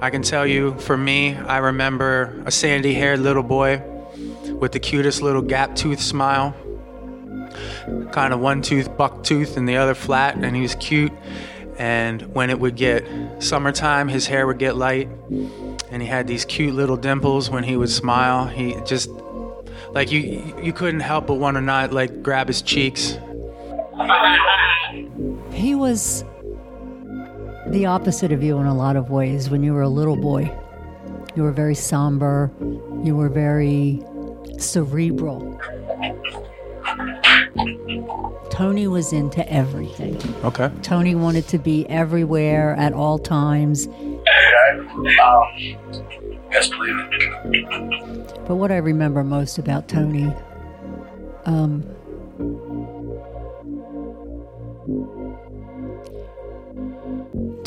I can tell you, for me, I remember a sandy haired little boy with the cutest little gap tooth smile. Kind of one tooth buck tooth and the other flat, and he was cute. And when it would get summertime, his hair would get light, and he had these cute little dimples when he would smile. He just like you you couldn't help but want to not like grab his cheeks. He was the opposite of you in a lot of ways when you were a little boy. You were very somber, you were very cerebral. Tony was into everything. Okay. Tony wanted to be everywhere at all times. Um, yes, believe it. But what I remember most about Tony, um,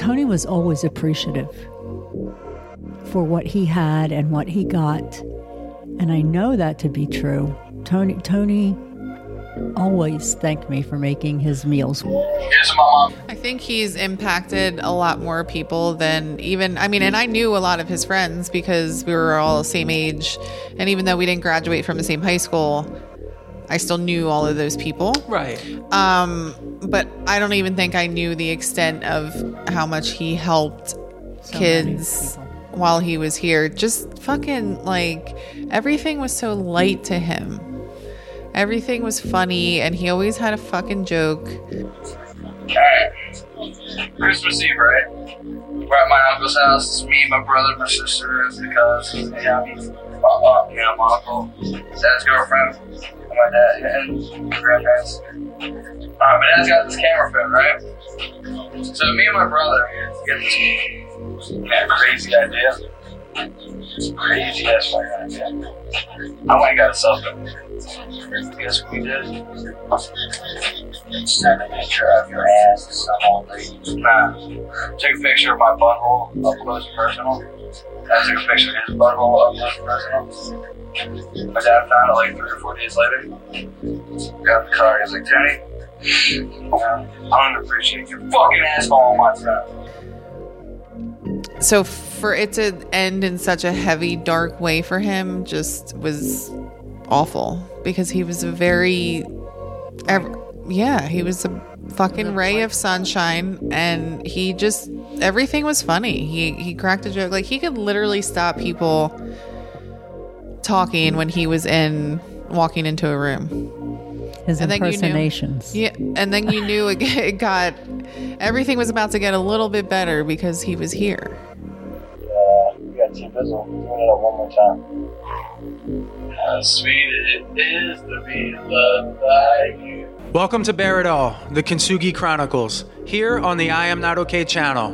Tony was always appreciative for what he had and what he got. And I know that to be true. Tony Tony always thanked me for making his meals. Here's my mom. I think he's impacted a lot more people than even, I mean, and I knew a lot of his friends because we were all the same age. And even though we didn't graduate from the same high school, I still knew all of those people. Right. Um, but I don't even think I knew the extent of how much he helped So kids while he was here. Just fucking like everything was so light to him. Everything was funny, and he always had a fucking joke. Alright. Christmas Eve, right? We're at my uncle's house. It's me, my brother, my sister, it's the cousins, and I mean, my, uh, you know, my uncle, dad's girlfriend, my dad, and grandparents. Alright, my dad's got this camera phone, right? So me and my brother get this crazy idea. Crazy ass fucking idea. I went and got a cell phone. Guess what we did? Send a picture of your ass to some. Nah. Took a picture of my butthole up close and personal. I took a picture of his butthole up close and personal. My dad found it like three or four days later. Got the car. He was like, Tony, I don't appreciate your fucking asshole on my friend. So for it to end in such a heavy, dark way for him just was awful because he was a very, ev- yeah, he was a fucking ray of sunshine, and he just everything was funny. He he cracked a joke like he could literally stop people talking when he was in walking into a room. His And then you knew- impersonations. Yeah, and then you knew it, it got everything was about to get a little bit better because he was here. Uh, we got T Bizzle doing it one more time. How sweet it is to be loved by you. Welcome to Bear It All, the Kintsugi Chronicles, here on the I Am Not Okay channel,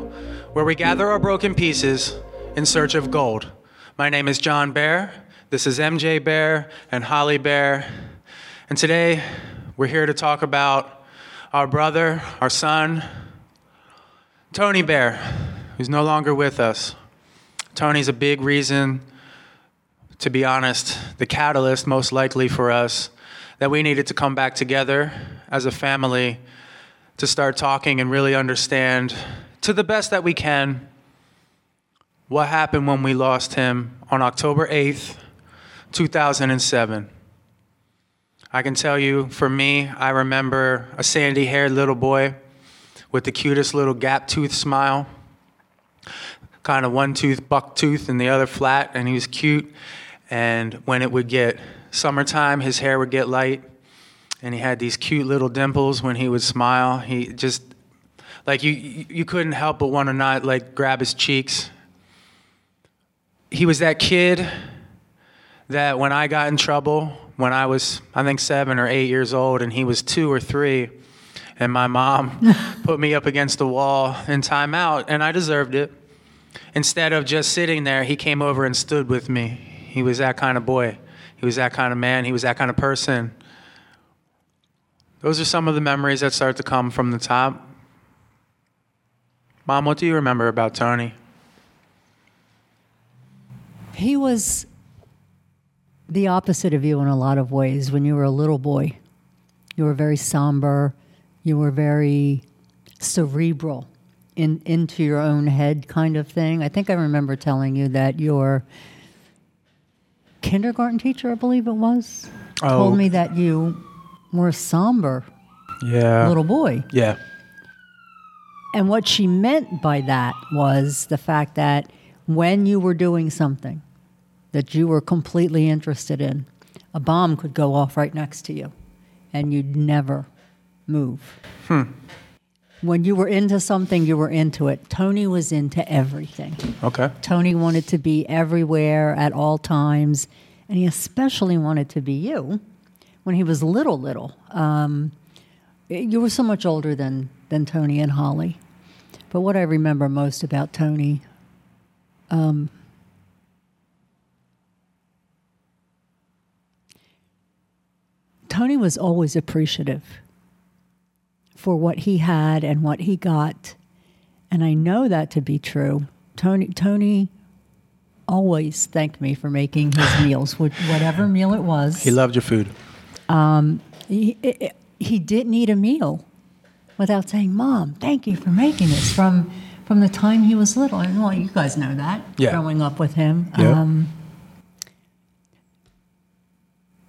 where we gather our broken pieces in search of gold. My name is John Bair. This is MJ Bair and Holly Bair. And today we're here to talk about our brother, our son, Tony Bair, who's no longer with us. Tony's a big reason, to be honest, the catalyst most likely for us that we needed to come back together as a family to start talking and really understand to the best that we can what happened when we lost him on October 8th, 2007. I can tell you, for me, I remember a sandy haired little boy with the cutest little gap tooth smile. Kind of one tooth buck tooth and the other flat, and he was cute. And when it would get summertime, his hair would get light, and he had these cute little dimples when he would smile. He just like you you couldn't help but want to not like grab his cheeks. He was that kid that when I got in trouble when I was I think 7 or 8 years old and he was 2 or 3 and my mom put me up against the wall in timeout and I deserved it. Instead of just sitting there, he came over and stood with me. He was that kind of boy. He was that kind of man. He was that kind of person. Those are some of the memories that start to come from the top. Mom, what do you remember about Tony? He was the opposite of you in a lot of ways when you were a little boy. You were very somber, you were very cerebral. in into your own head kind of thing. I think I remember telling you that your kindergarten teacher, I believe it was, Oh. told me that you were a somber Yeah. little boy. Yeah. And what she meant by that was the fact that when you were doing something that you were completely interested in, a bomb could go off right next to you and you'd never move. When you were into something, you were into it. Tony was into everything. Okay. Tony wanted to be everywhere at all times, and he especially wanted to be you when he was little, little. Um, you were so much older than, than Tony and Holly. But what I remember most about Tony, um, Tony was always appreciative for what he had and what he got. And I know that to be true. Tony Tony always thanked me for making his meals, whatever meal it was. He loved your food. Um, he, it- he didn't eat a meal without saying, "Mom, thank you for making this." From from the time he was little, and well, you guys know that. Yeah. Growing up with him, Yeah. um,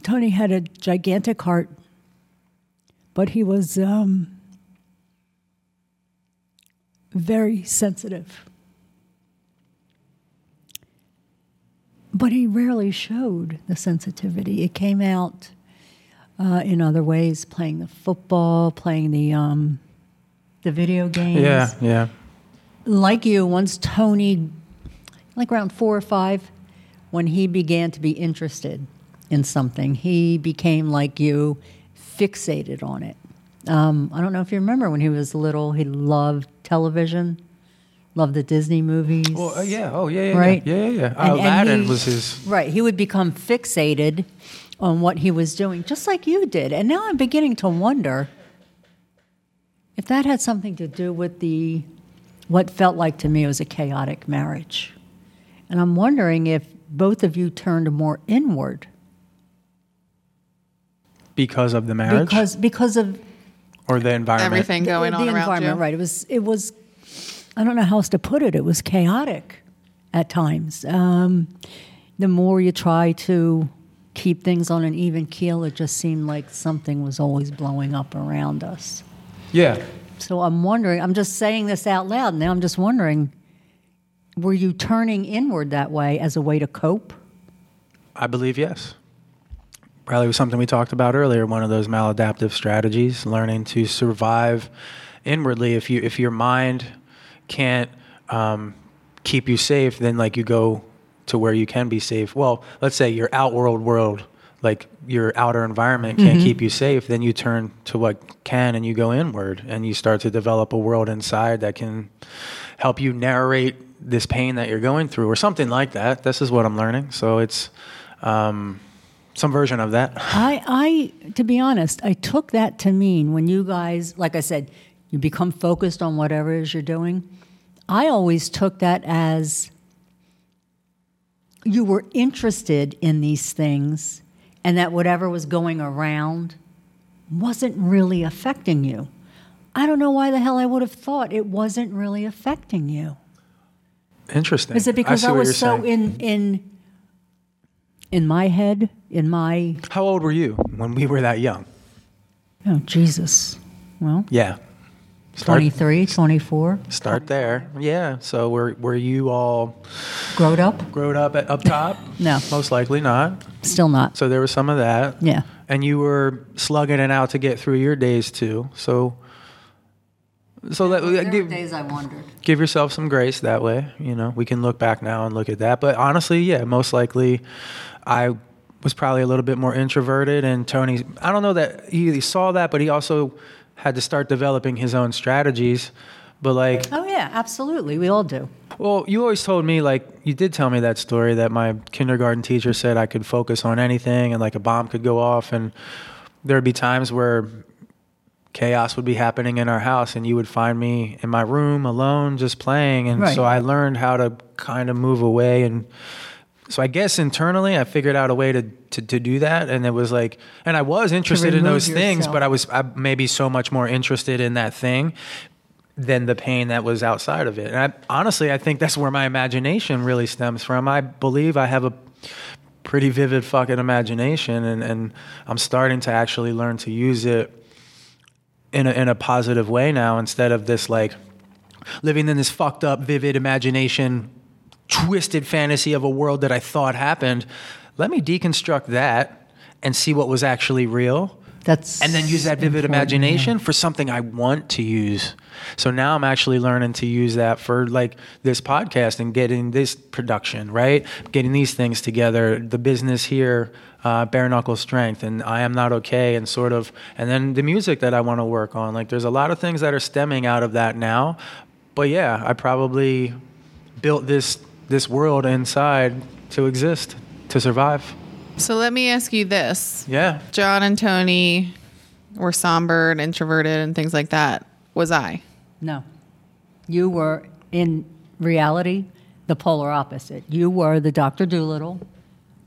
Tony had a gigantic heart, but he was um, very sensitive. But he rarely showed the sensitivity. It came out uh, in other ways, playing the football, playing the um, the video games. Yeah. Yeah. Like you, once Tony, like around four or five, when he began to be interested in something, he became like you, fixated on it. Um, I don't know if you remember when he was little, he loved television, loved the Disney movies. Well, uh, yeah. Oh, yeah. Yeah. Right. Yeah. Yeah. yeah. And- and Aladdin he- was his. Right. He would become fixated on what he was doing, just like you did. And now I'm beginning to wonder if that had something to do with the what felt like to me was a chaotic marriage. And I'm wondering if both of you turned more inward Because of the marriage because because of or the environment. Everything going the, on the around environment. you. Right. It was it was I don't know how else to put it. It was chaotic at times. Um, the more you try to keep things on an even keel, it just seemed like something was always blowing up around us. Yeah. So I'm wondering. I'm just saying this out loud now. I'm just wondering. Were you turning inward that way as a way to cope? I believe yes. Probably was something we talked about earlier. One of those maladaptive strategies, learning to survive inwardly. If you if your mind can't um, keep you safe, then like you go to where you can be safe. Well, let's say your outworld world, like your outer environment, can't keep you safe. Then you turn to what can, and you go inward, and you start to develop a world inside that can help you narrate this pain that you're going through, or something like that. This is what I'm learning. So it's um, some version of that. I, I, to be honest, I took that to mean when you guys, like I said, you become focused on whatever it is you're doing. I always took that as you were interested in these things and that whatever was going around wasn't really affecting you. I don't know why the hell I would have thought it wasn't really affecting you. Interesting. Is it because see I, was so saying. in in in my head, in my How old were you when we were that young? oh Jesus. Well, Yeah. Start, 23, 24, start there. Yeah. So were were you all growed up? growed up at up top? No. Most likely not. Still not. So there was some of that. Yeah. And you were slugging it out to get through your days too. So so that There were give, days I wondered. give yourself some grace that way. You know, we can look back now and look at that. But honestly, yeah, most likely I was probably a little bit more introverted and Tony I don't know that he saw that, but he also had to start developing his own strategies. But like Oh yeah, absolutely. We all do. well, you always told me like you did tell me that story that my kindergarten teacher said I could focus on anything and like a bomb could go off and there'd be times where chaos would be happening in our house and you would find me in my room alone just playing and Right. so I learned how to kind of move away and so I guess internally I figured out a way to, to, to do that and it was like and I was interested in those things but I was I maybe so much more interested in that thing than the pain that was outside of it. And I, honestly, I think that's where my imagination really stems from. I believe I have a pretty vivid fucking imagination, and, and I'm starting to actually learn to use it in a, in a positive way now instead of this like living in this fucked up, vivid imagination, twisted fantasy of a world that I thought happened. Let me deconstruct that and see what was actually real That's and then use that vivid important, yeah. imagination for something I want to use. So now I'm actually learning to use that for like this podcast and getting this production, right? Getting these things together, the business here, uh, bare knuckle strength, and I am not okay, and sort of, and then the music that I want to work on. Like there's a lot of things that are stemming out of that now. But yeah, I probably built this this world inside to exist, to survive. So let me ask you this. Yeah. John and Tony were somber and introverted and things like that. Was I? No. You were, in reality, the polar opposite. You were the Dr. Dolittle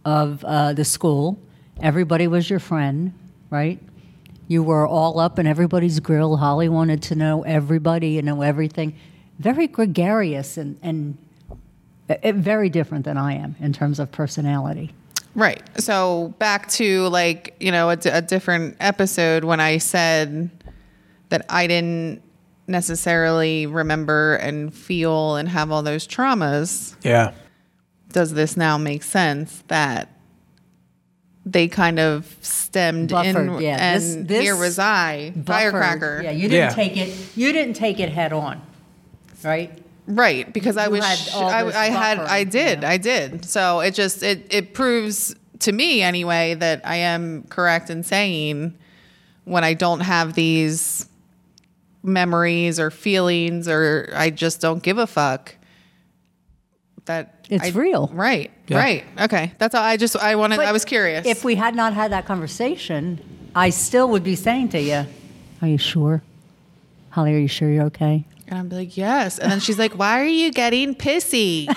of uh, the school. Everybody was your friend, right? You were all up in everybody's grill. Holly wanted to know everybody and know everything. Very gregarious and, and uh, very different than I am in terms of personality. Right. So back to like, you know, a, d- a different episode when I said that I didn't necessarily remember and feel and have all those traumas. Yeah. Does this now make sense that they kind of stemmed Buffered, in yeah. and This- this here was I, Buffered. firecracker. Yeah, you didn't Yeah. take it. You didn't take it head on, right? Right, because I You was, had all I, I had, I did, yeah. I did. So it just, it, it proves to me anyway that I am correct in saying when I don't have these memories or feelings or I just don't give a fuck that It's I- real. Right, Yeah. right. Okay, that's all. I just, I wanted, But I was curious. If we had not had that conversation, I still would be saying to you, "Are you sure, Holly? Are you sure you're okay?" And I'm like, yes. And then she's like, why are you getting pissy?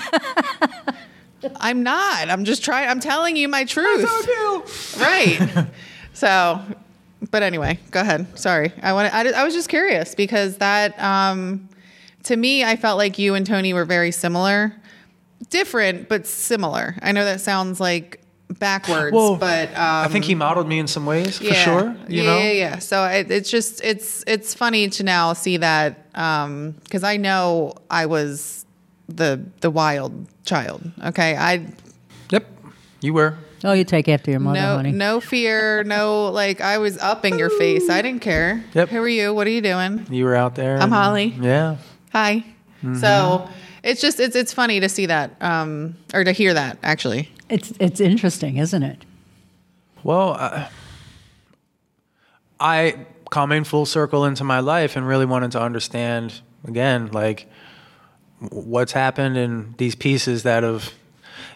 I'm not. I'm just trying. I'm telling you my truth. Right. so, but anyway, go ahead. Sorry. I want. I, I was just curious because that, um, to me, I felt like you and Tony were very similar, different but similar. I know that sounds like backwards, Well, but um, I think he modeled me in some ways, for sure. You yeah, know? yeah, yeah. So it, it's just it's it's funny to now see that because I know I was the the wild child. Okay, I Yep. You were. Oh, you take after your mother, no honey. no fear, no like I was up in your face. I didn't care. Yep. Who are you? What are you doing? You were out there. I'm and- Holly. Yeah. Hi. Mm-hmm. So it's just it's it's funny to see that um or to hear that actually. It's it's interesting, isn't it? Well, uh, I coming full circle into my life and really wanted to understand again, like what's happened in these pieces that have,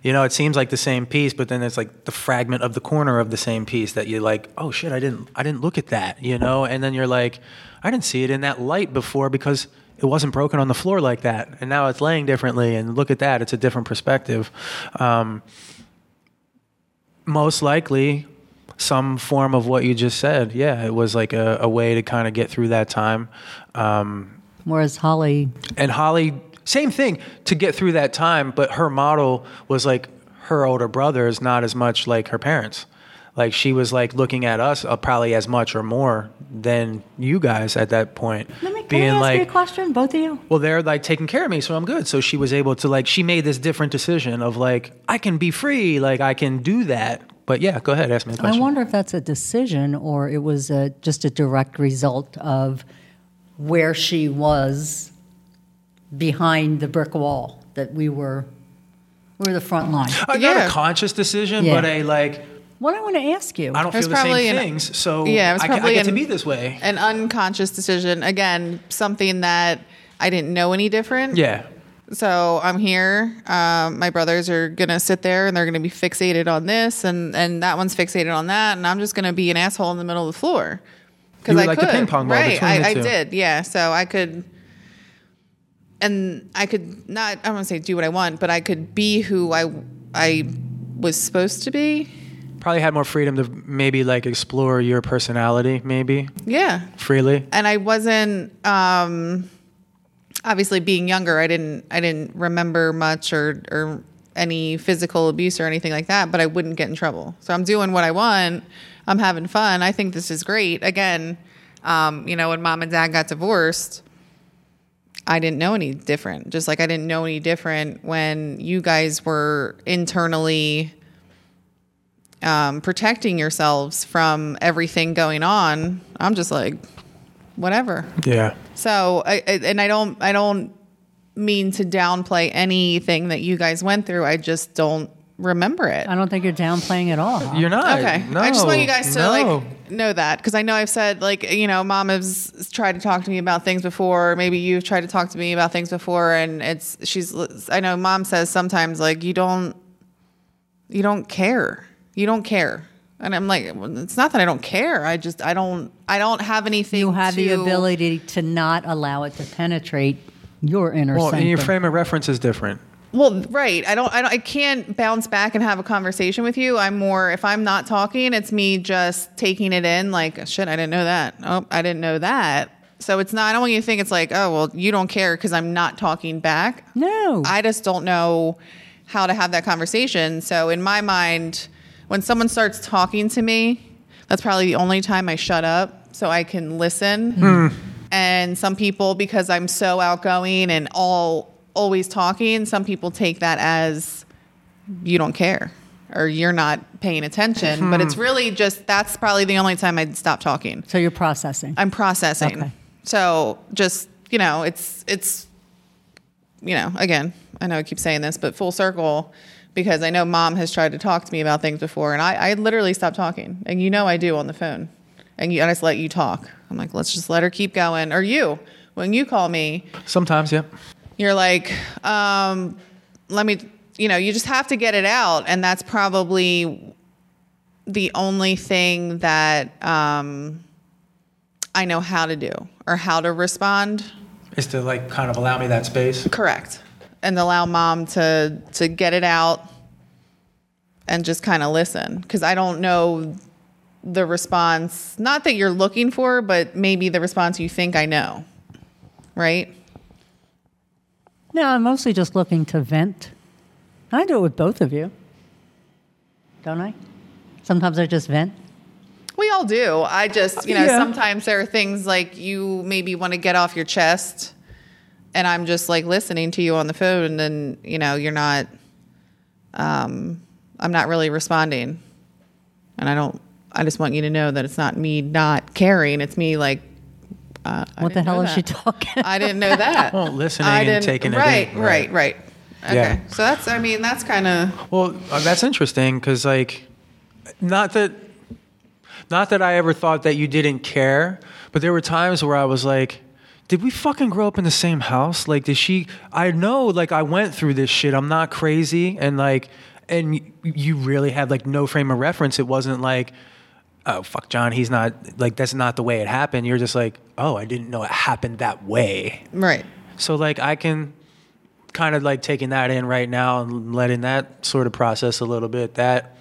you know, it seems like the same piece, but then it's like the fragment of the corner of the same piece that you're like, oh shit, I didn't, I didn't look at that, you know, and then you're like, I didn't see it in that light before because it wasn't broken on the floor like that, and now it's laying differently, and look at that, it's a different perspective. Um, most likely some form of what you just said. Yeah, it was like a, a way to kind of get through that time. Um, Whereas Holly, and Holly, same thing to get through that time, but her model was like her older brothers, not as much like her parents. Like she was like looking at us uh, probably as much or more than you guys at that point. let me can being I ask like, you a question, both of you. well, they're like taking care of me, so I'm good. So she was able to like, she made this different decision of like, I can be free, like I can do that. But yeah, go ahead, ask me a I question. I wonder if that's a decision or it was a, just a direct result of where she was behind the brick wall that we were. we're the front line. Uh, Not a conscious decision, Yeah. but a like, What I want to ask you. I don't It was feel the same probably an- things, so Yeah, it was I, ca- I probably get to be this way. An unconscious decision. Again, something that I didn't know any different. Yeah, So I'm here. Um, my brothers are gonna sit there and they're gonna be fixated on this, and and that one's fixated on that, and I'm just gonna be an asshole in the middle of the floor because I like the ping pong ball right? between I, the I two. did, yeah. So I could, and I could not. I don't want to say do what I want, but I could be who I I was supposed to be. Probably had more freedom to maybe like explore your personality, maybe Yeah, freely. and I wasn't um obviously being younger, I didn't I didn't remember much or or any physical abuse or anything like that, but I wouldn't get in trouble. So I'm doing what I want. I'm having fun. I think this is great. Again, um, you know, when mom and dad got divorced, I didn't know any different. Just like I didn't know any different when you guys were internally um, protecting yourselves from everything going on. I'm just like, whatever. Yeah. So, I, I, and I don't, I don't mean to downplay anything that you guys went through. I just don't remember it. I don't think you're downplaying it at all. huh? You're not. Okay. No, I just want you guys to no. like know that because I know I've said like you know mom has tried to talk to me about things before. Maybe you've tried to talk to me about things before, and it's she's. I know mom says sometimes like you don't, you don't care. You don't care, and I'm like, well, it's not that I don't care. I just I don't I don't have anything. You have the ability to not allow it to penetrate your inner Well, and your frame of reference is different. Well, right. I don't, I don't. I can't bounce back and have a conversation with you. I'm more. If I'm not talking, it's me just taking it in. Like, shit, I didn't know that. Oh, I didn't know that. So it's not. I don't want you to think it's like, oh, well, you don't care because I'm not talking back. no. I just don't know how to have that conversation. So in my mind, when someone starts talking to me, that's probably the only time I shut up so I can listen. Hmm. And some people, because I'm so outgoing and all always talking, some people take that as you don't care or you're not paying attention. But it's hmm. really just that's probably the only time I'd stop talking. so you're processing. I'm processing. Okay. So just, you know, it's it's you know, again, I know I keep saying this, but full circle because I know mom has tried to talk to me about things before and I, I literally stopped talking. And you know I do on the phone. And you I just let you talk. I'm like, let's just let her keep going. Or you, when you call me, Sometimes, yeah. you're like, um, let me, you know, you just have to get it out. And that's probably the only thing that um, I know how to do or how to respond. Is to like kind of allow me that space. Correct. And allow mom to, to get it out and just kind of listen. Because I don't know the response, not that you're looking for, but maybe the response you think I know. Right? no, I'm mostly just looking to vent. I do it with both of you. Don't I? Sometimes I just vent. We all do. I just, you know, Yeah. sometimes there are things like you maybe want to get off your chest, and I'm just like listening to you on the phone, and then you know you're not. Um, I'm not really responding, and I don't. I just want you to know that it's not me not caring. It's me like. Uh, What the hell know is she that. talking? I didn't know that. Well, listening I and didn't- taking it in, right, right. right, right. Okay, Yeah. so that's. I mean, that's kind of. Well, uh, that's interesting because, like, not that, not that I ever thought that you didn't care, but there were times where I was like, did we fucking grow up in the same house? Like, did she? I know, like, I went through this shit. I'm not crazy, and like, and you really had like no frame of reference. It wasn't like. Oh fuck, John. He's not like that's not the way it happened. You're just like, oh, I didn't know it happened that way. Right. So like I can kind of like taking that in right now and letting that sort of process a little bit. That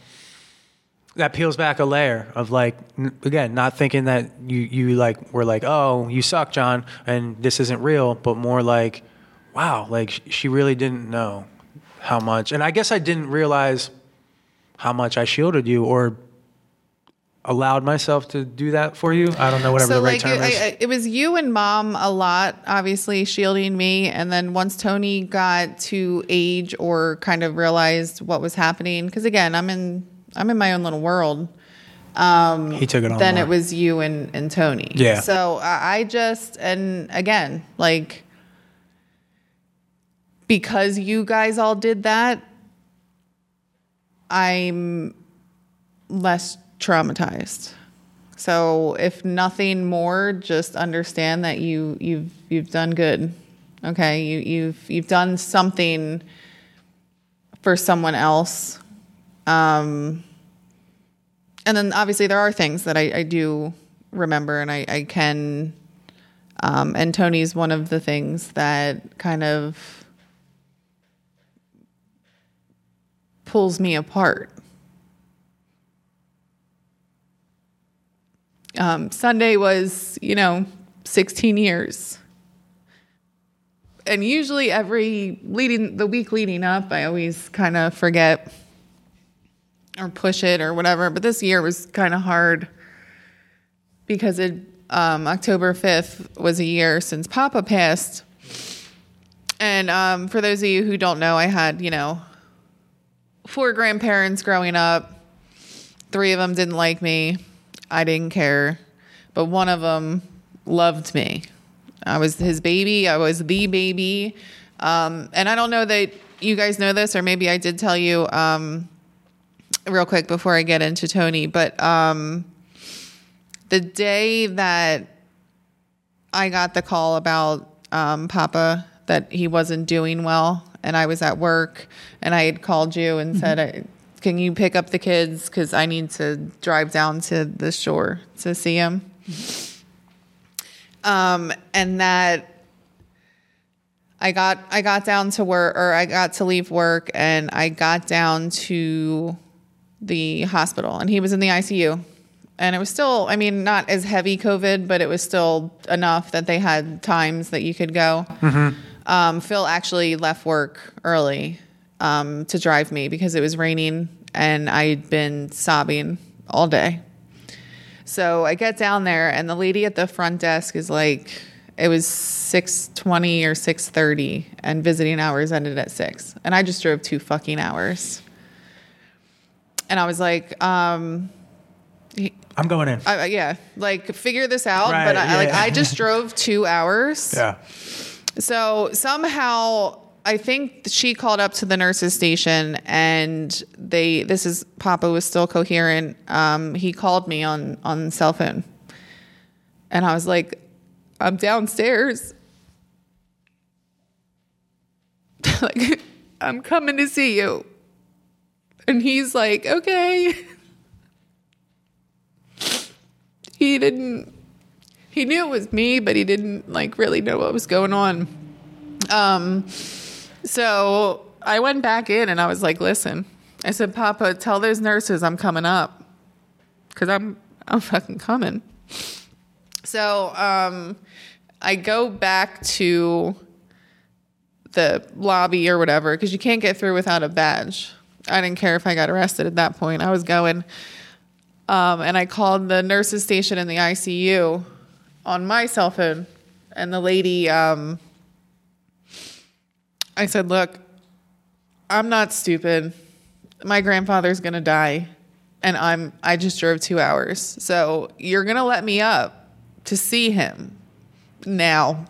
that peels back a layer of like n- again, not thinking that you you like were like, "Oh, you suck, John," and this isn't real, but more like, "Wow, like sh- she really didn't know how much." And I guess I didn't realize how much I shielded you or allowed myself to do that for you. I don't know whatever so the right like term it, is. I- it was you and mom a lot obviously shielding me and then once tony got to age or kind of realized what was happening because again i'm in i'm in my own little world um, he took it on. then more. it was you and, and tony Yeah. so I, I just and again like because you guys all did that i'm less traumatized so if nothing more, just understand that you you've you've done good. Okay, you you've you've done something for someone else. Um, and then obviously there are things that I, I do remember and I, I can um, and Tony's one of the things that kind of pulls me apart. um, Sunday was, you know, 16 years. and usually every leading the week leading up, I always kind of forget or push it or whatever. But this year was kind of hard because it um, October fifth was a year since Papa passed. And um, for those of you who don't know, I had you know four grandparents growing up. Three of them didn't like me. I didn't care, but one of them loved me. I was his baby. I was the baby. Um, and I don't know that you guys know this, or maybe I did tell you um, real quick before I get into Tony. But um, the day that I got the call about um, Papa that he wasn't doing well, and I was at work, and I had called you and said, "Can you pick up the kids? Because I need to drive down to the shore to see him." Um, and that I got I got down to work or I got to leave work and I got down to the hospital and he was in the ICU. And it was still, I mean, not as heavy COVID, but it was still enough that they had times that you could go. Um, Phil actually left work early um, to drive me because it was raining and I'd been sobbing all day. So I get down there, and the lady at the front desk is like, it was six twenty or six thirty, and visiting hours ended at six, and I just drove two fucking hours. And I was like, um, I'm going in. I, yeah, like figure this out. Right, but I, like, yeah. I just drove two hours. yeah. So somehow I think she called up to the nurses station and they this is Papa was still coherent. Um, he called me on on cell phone. And I was like, I'm downstairs. like I'm coming to see you. And he's like, okay. he didn't he knew it was me, but he didn't like really know what was going on. Um, so I went back in and I was like, "Listen," I said, "Papa, tell those nurses I'm coming up, cause I'm I'm fucking coming." So um, I go back to the lobby or whatever because you can't get through without a badge. I didn't care if I got arrested at that point. I was going. Um, and I called the nurses station in the ICU on my cell phone. And the lady, um, I said, Look, I'm not stupid. My grandfather's going to die. And I'm, I just drove two hours. So you're going to let me up to see him now.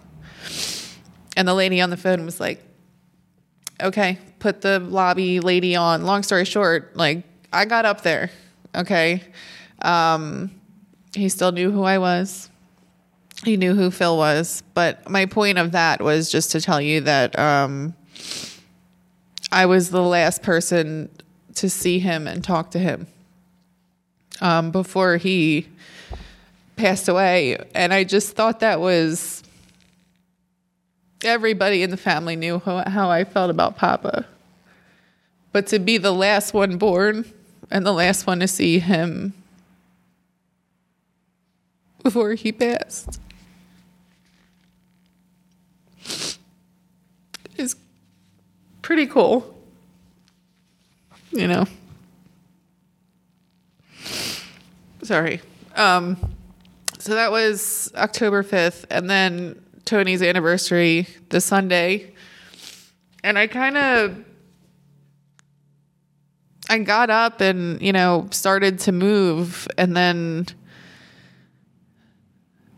And the lady on the phone was like, okay, put the lobby lady on. Long story short, like I got up there. Okay. Um, he still knew who I was. He knew who Phil was. But my point of that was just to tell you that um, I was the last person to see him and talk to him um, before he passed away. And I just thought that was everybody in the family knew how, how I felt about Papa. But to be the last one born and the last one to see him before he passed is pretty cool. You know? Sorry. Um, so that was October 5th. And then Tony's anniversary, the Sunday. And I kind of I got up and, you know, started to move and then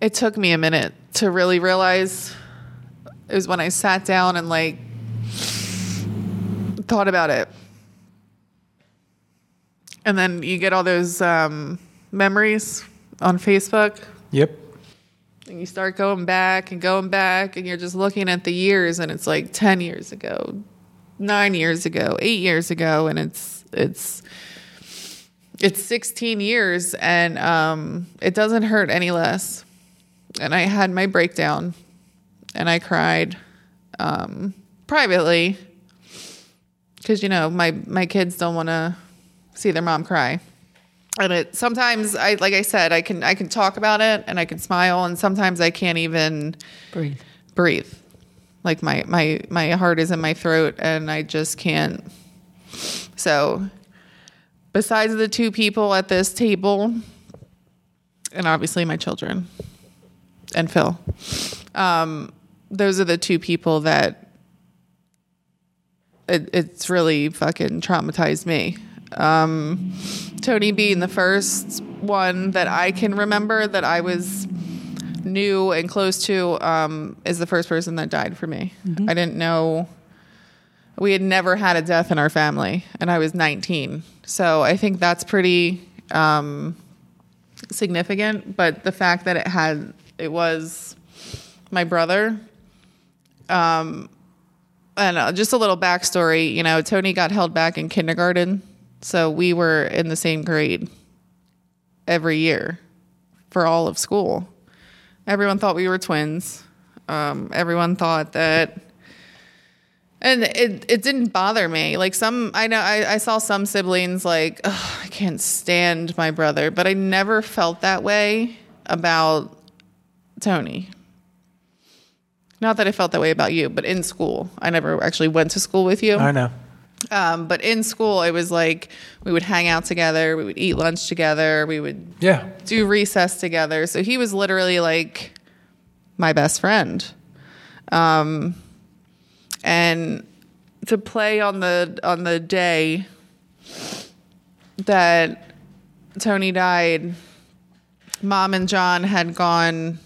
it took me a minute to really realize it was when I sat down and like thought about it. And then you get all those um, memories on Facebook Yep. And you start going back and going back and you're just looking at the years and it's like 10 years ago 9 years ago 8 years ago and it's it's it's 16 years and um it doesn't hurt any less. And i had my breakdown and i cried um privately cuz you know my my kids don't want to see their mom cry and it sometimes i like i said i can i can talk about it and i can smile and sometimes i can't even Breathe. breathe Like my my my heart is in my throat and I just can't. So besides the two people at this table and obviously my children and Phil. Um those are the two people that it, it's really fucking traumatized me. Um, Tony being the first one that I can remember that I was new and close to um, is the first person that died for me. I didn't know. We had never had a death in our family, and I was 19. So I think that's pretty um, significant. But the fact that it had, it was my brother. Um, and uh, just a little backstory, you know, Tony got held back in kindergarten, so we were in the same grade every year for all of school. Everyone thought we were twins. Um, everyone thought that, and it it didn't bother me. Like some, I know I, I saw some siblings like, I can't stand my brother, but I never felt that way about Tony. Not that I felt that way about you, but in school, I never actually went to school with you. I know. Um, but in school, it was like we would hang out together, we would eat lunch together, we would Yeah. do recess together. So he was literally like my best friend. Um, and to play on the on the day that Tony died, Mom and John had gone.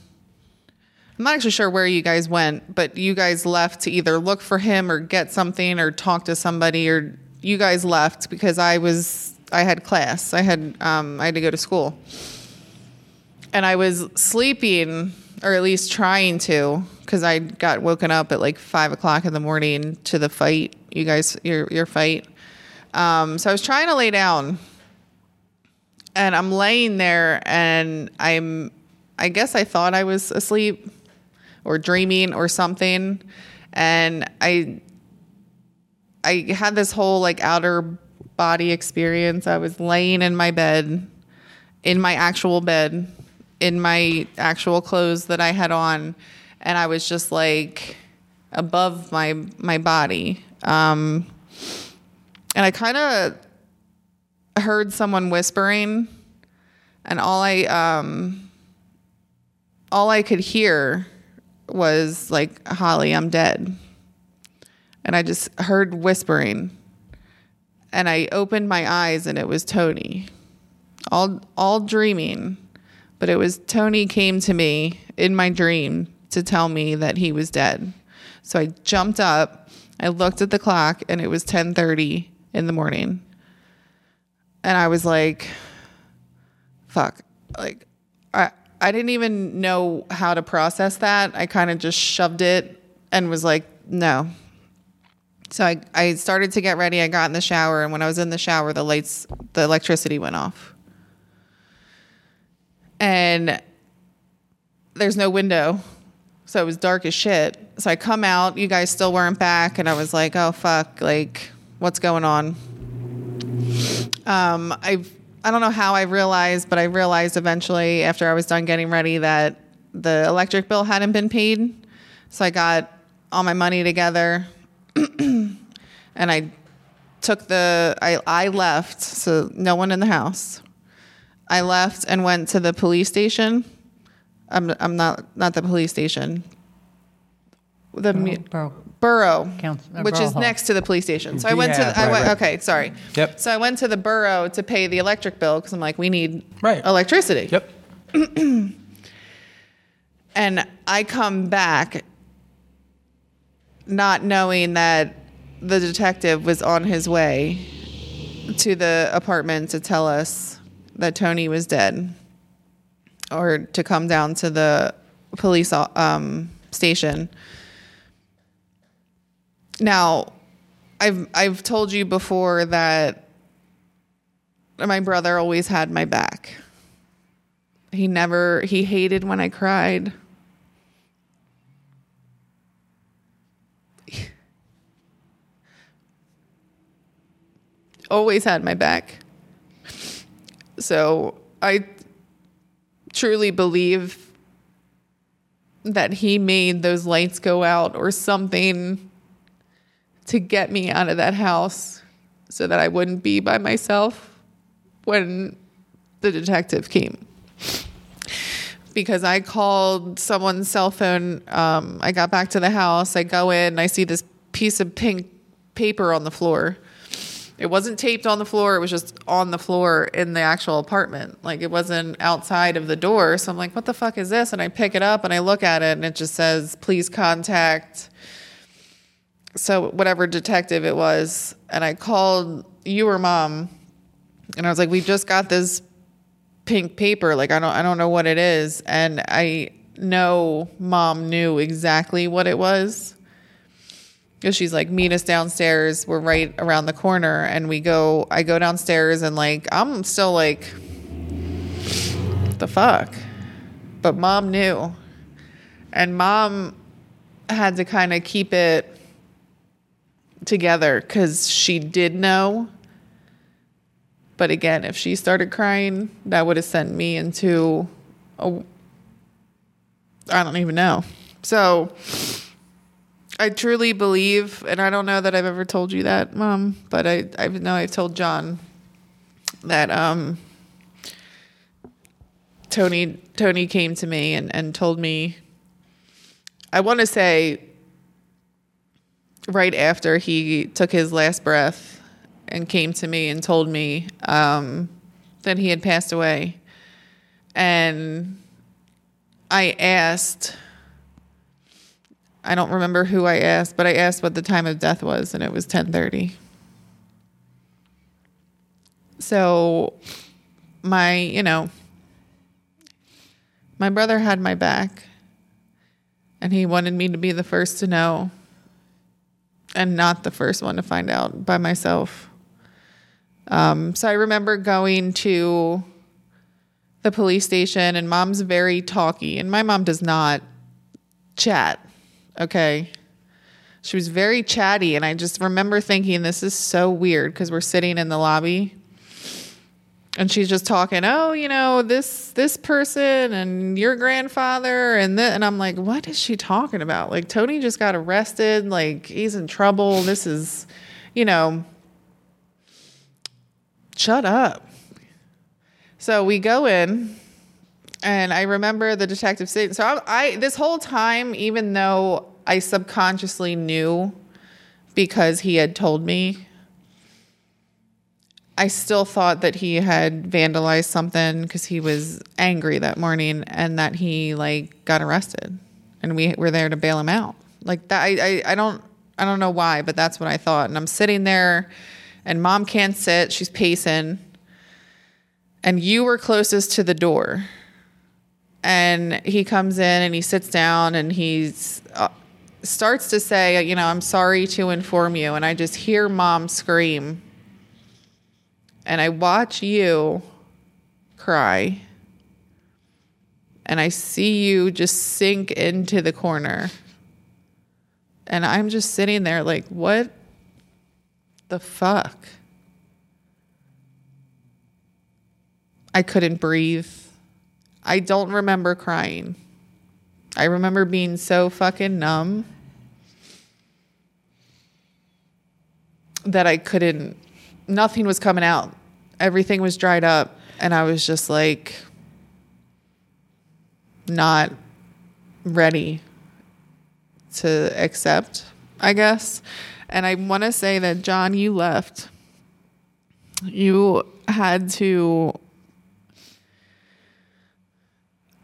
I'm not actually sure where you guys went, but you guys left to either look for him or get something or talk to somebody, or you guys left because I was I had class. I had um, I had to go to school, and I was sleeping or at least trying to because I got woken up at like five o'clock in the morning to the fight. You guys, your your fight. Um, so I was trying to lay down, and I'm laying there, and I'm I guess I thought I was asleep or dreaming or something, and I I had this whole like outer body experience. I was laying in my bed, in my actual bed, in my actual clothes that I had on, and I was just like above my my body. Um, and I kind of heard someone whispering, and all I um, all I could hear was like, "Holly, I'm dead." and I just heard whispering. And I opened my eyes and it was Tony. All all dreaming, but it was Tony came to me in my dream to tell me that he was dead. So I jumped up, I looked at the clock and it was 10:30 in the morning. And I was like fuck. Like I didn't even know how to process that. I kind of just shoved it and was like, no, so I, I started to get ready. I got in the shower, and when I was in the shower, the lights, the electricity went off. And there's no window. So it was dark as shit. So I come out, you guys still weren't back, and I was like, oh fuck, like, what's going on? Um, I I don't know how I realized, but I realized eventually after I was done getting ready that the electric bill hadn't been paid. So I got all my money together and I took the I I left, so no one in the house. I left and went to the police station. I'm I'm not not the police station. The mu- Borough borough, Council- uh, which borough is hall. next to the police station. So I went to Yeah, the, I right, went right. okay, sorry. Yep. So I went to the borough to pay the electric bill because I'm like, we need Right. electricity. Yep. And I come back not knowing that the detective was on his way to the apartment to tell us that Tony was dead or to come down to the police um, station. Now, I've I've told you before that my brother always had my back. He never he hated when I cried. always had my back. So I truly believe that he made those lights go out or something to get me out of that house so that I wouldn't be by myself when the detective came. Because I called someone's cell phone. Um, I got back to the house. I go in, I see this piece of pink paper on the floor. It wasn't taped on the floor, it was just on the floor in the actual apartment. Like it wasn't outside of the door. So I'm like, what the fuck is this? And I pick it up and I look at it and it just says, please contact so whatever detective it was. And I called you or mom and I was like, we just got this pink paper. Like I don't I don't know what it is. And I know mom knew exactly what it was. Because she's like, meet us downstairs. We're right around the corner. And we go, I go downstairs and like, I'm still like, the fuck? But mom knew. And mom had to kind of keep it together because she did know. But again, if she started crying, that would have sent me into a. I don't even know. So I truly believe, and I don't know that I've ever told you that, Mom, but I, I know I've told John that um, Tony Tony came to me and, and told me I want to say right after he took his last breath and came to me and told me um, that he had passed away. And I asked I don't remember who I asked, but I asked what the time of death was and it was 10:30. So my, you know, my brother had my back and he wanted me to be the first to know and not the first one to find out by myself. Um, so I remember going to the police station, and mom's very talky, and my mom does not chat. Okay. She was very chatty, and I just remember thinking, this is so weird because we're sitting in the lobby and she's just talking oh you know this this person and your grandfather and th-, and i'm like what is she talking about? Like tony just got arrested. Like he's in trouble. This is you know shut up. So we go in and i remember the detective saying so I, I this whole time even though i subconsciously knew because he had told me I still thought that he had vandalized something because he was angry that morning and that he like got arrested and we were there to bail him out. Like that I, I, I don't I don't know why, but that's what I thought. And I'm sitting there and mom can't sit, she's pacing. And you were closest to the door. And he comes in and he sits down and he's uh, starts to say, you know, I'm sorry to inform you. And I just hear mom scream and I watch you cry and I see you just sink into the corner. And I'm just sitting there like, what the fuck? I couldn't breathe. I don't remember crying. I remember being so fucking numb that I couldn't nothing was coming out. Everything was dried up. And I was just like, not ready to accept, I guess. And I want to say that, John, you left. You had to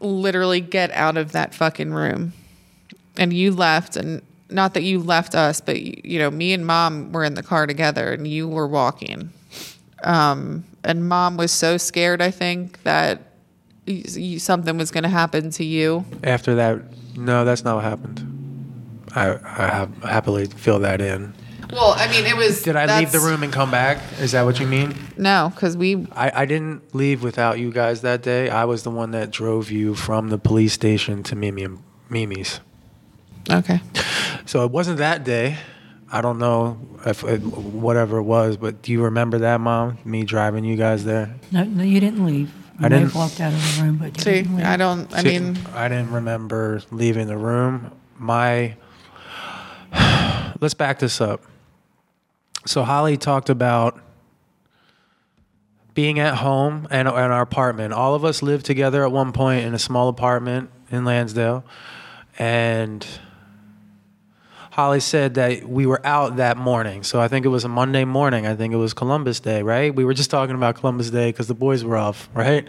literally get out of that fucking room. And you left, and not that you left us, but you know, me and mom were in the car together and you were walking. Um, and mom was so scared, I think, that you, something was going to happen to you. After that, no, that's not what happened. I, I have, happily fill that in. Well, I mean, it was. Did I leave the room and come back? Is that what you mean? No, because we. I, I didn't leave without you guys that day. I was the one that drove you from the police station to Mimi and Mimi's. Okay. So it wasn't that day. I don't know if it, whatever it was, but do you remember that, Mom? Me driving you guys there? No, no, you didn't leave. You I didn't- have walked out of the room, but you See, didn't leave. I don't. I See, mean, I didn't remember leaving the room. My let's back this up. So Holly talked about being at home and in our apartment. All of us lived together at one point in a small apartment in Lansdale, and Holly said that we were out that morning. So I think it was a Monday morning. I think it was Columbus Day, right? We were just talking about Columbus Day because the boys were off, right?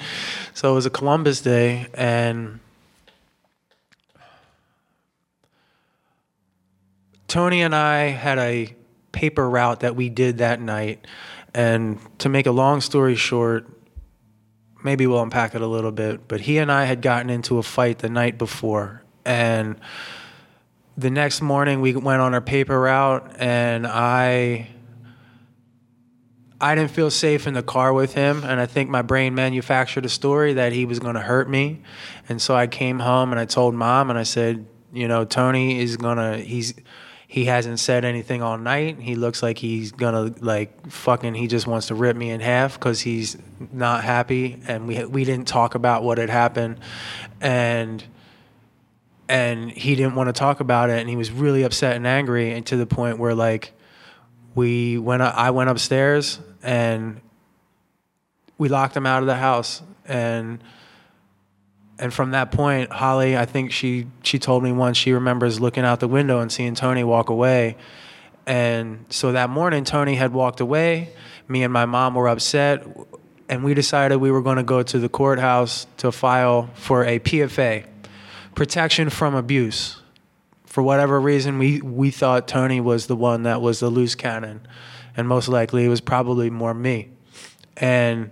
So it was a Columbus Day, and Tony and I had a paper route that we did that night. And to make a long story short, maybe we'll unpack it a little bit, but he and I had gotten into a fight the night before. And the next morning we went on our paper route and I I didn't feel safe in the car with him and I think my brain manufactured a story that he was going to hurt me. And so I came home and I told mom and I said, you know, Tony is going to he's he hasn't said anything all night. He looks like he's gonna like fucking. He just wants to rip me in half because he's not happy, and we we didn't talk about what had happened, and and he didn't want to talk about it, and he was really upset and angry, and to the point where like we went. I went upstairs and we locked him out of the house, and and from that point, Holly, I think she she told me once she remembers looking out the window and seeing Tony walk away. And so that morning, Tony had walked away. Me and my mom were upset, and we decided we were going to go to the courthouse to file for a PFA, protection from abuse. For whatever reason, we we thought Tony was the one that was the loose cannon, and most likely it was probably more me. And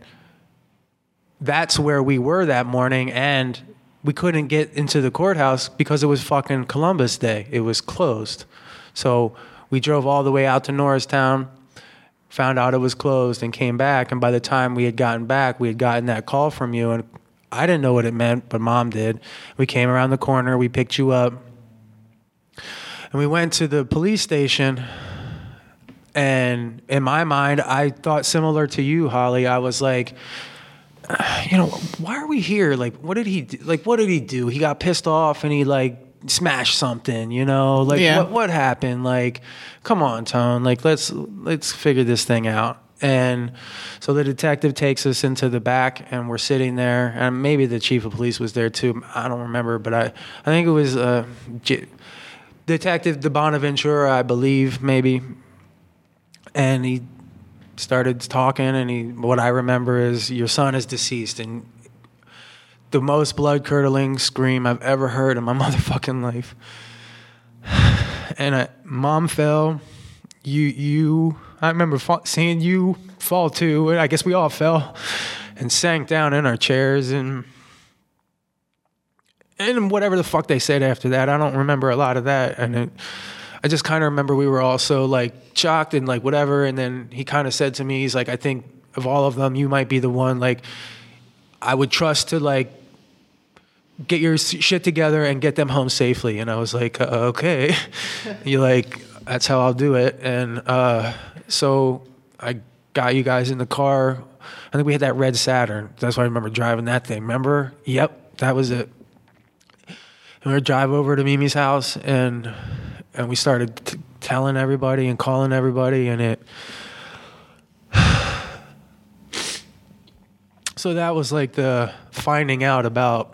that's where we were that morning and we couldn't get into the courthouse because it was fucking Columbus Day. It was closed. So we drove all the way out to Norristown, found out it was closed and came back and by the time we had gotten back, we had gotten that call from you and I didn't know what it meant, but mom did. We came around the corner, we picked you up. And we went to the police station and in my mind, I thought similar to you, Holly. I was like, you know, why are we here? Like, what did he do? Like, what did he do? He got pissed off and he like smashed something, you know? Like, Yeah. what, what happened? Like, come on, Tone. Like, let's, let's figure this thing out. And so the detective takes us into the back and we're sitting there and maybe the chief of police was there too. I don't remember, but I, I think it was, uh, Detective De Bonaventura, I believe, maybe. And he started talking and he what I remember is your son is deceased and the most blood curdling scream I've ever heard in my motherfucking life. And I, mom fell. You you I remember seeing you fall too. I guess we all fell and sank down in our chairs and and whatever the fuck they said after that. I don't remember a lot of that and it, I just kind of remember we were all so like shocked and like whatever. And then he kind of said to me, he's like, I think of all of them, you might be the one like I would trust to like get your shit together and get them home safely. And I was like, uh, okay. You're like, that's how I'll do it. And uh, so I got you guys in the car. I think we had that red Saturn. That's why I remember driving that thing. Remember? Yep, that was it. And we drive over to Mimi's house and and we started t- telling everybody and calling everybody and it so that was like the finding out about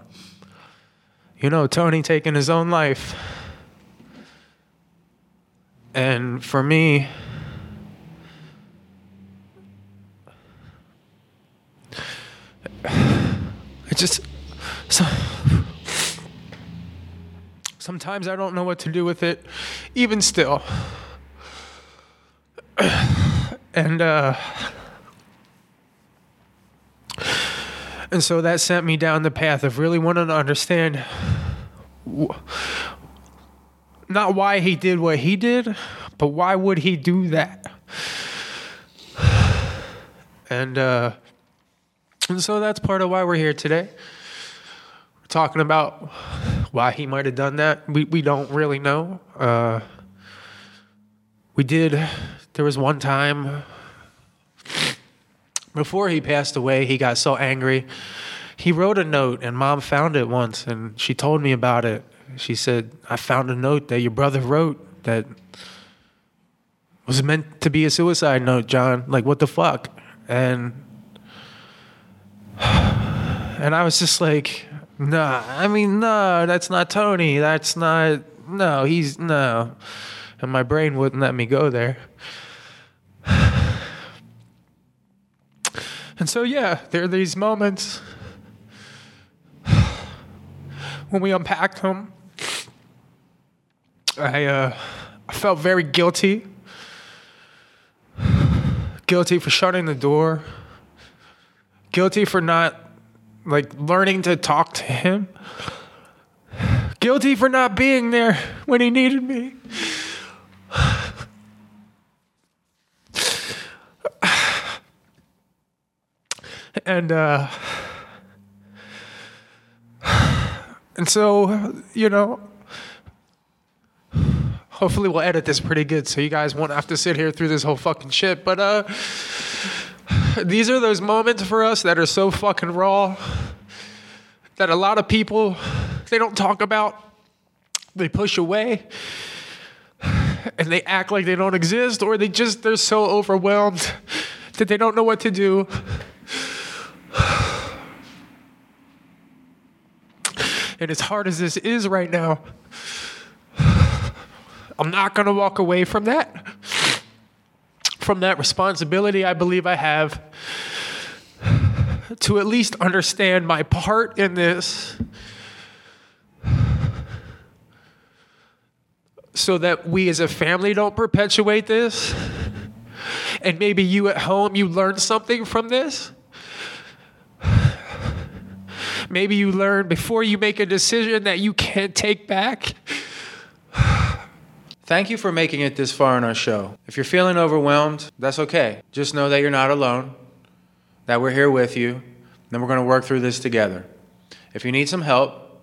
you know tony taking his own life and for me it just so Sometimes I don't know what to do with it, even still. and uh, and so that sent me down the path of really wanting to understand wh- not why he did what he did, but why would he do that? And uh, and so that's part of why we're here today. We're talking about why he might have done that. We we don't really know. Uh, we did. There was one time before he passed away. He got so angry, he wrote a note, and mom found it once, and she told me about it. She said, I found a note that your brother wrote that was meant to be a suicide note, John. Like, what the fuck? And and I was just like, nah, I mean, no, that's not Tony. That's not, no, he's, no. And my brain wouldn't let me go there. And so, yeah, there are these moments when we unpacked him. I, uh, I felt very guilty. Guilty for shutting the door. Guilty for not like learning to talk to him. Guilty for not being there when he needed me. And uh and so, you know, hopefully we'll edit this pretty good so you guys won't have to sit here through this whole fucking shit, but uh these are those moments for us that are so fucking raw that a lot of people they don't talk about. They push away and they act like they don't exist or they just they're so overwhelmed that they don't know what to do. And as hard as this is right now i'm not going to walk away from that from that responsibility I believe I have to at least understand my part in this so that we as a family don't perpetuate this. And maybe you at home, you learn something from this. Maybe you learn before you make a decision that you can't take back. Thank you for making it this far in our show. If you're feeling overwhelmed, that's okay. Just know that you're not alone, that we're here with you, and we're going to work through this together. If you need some help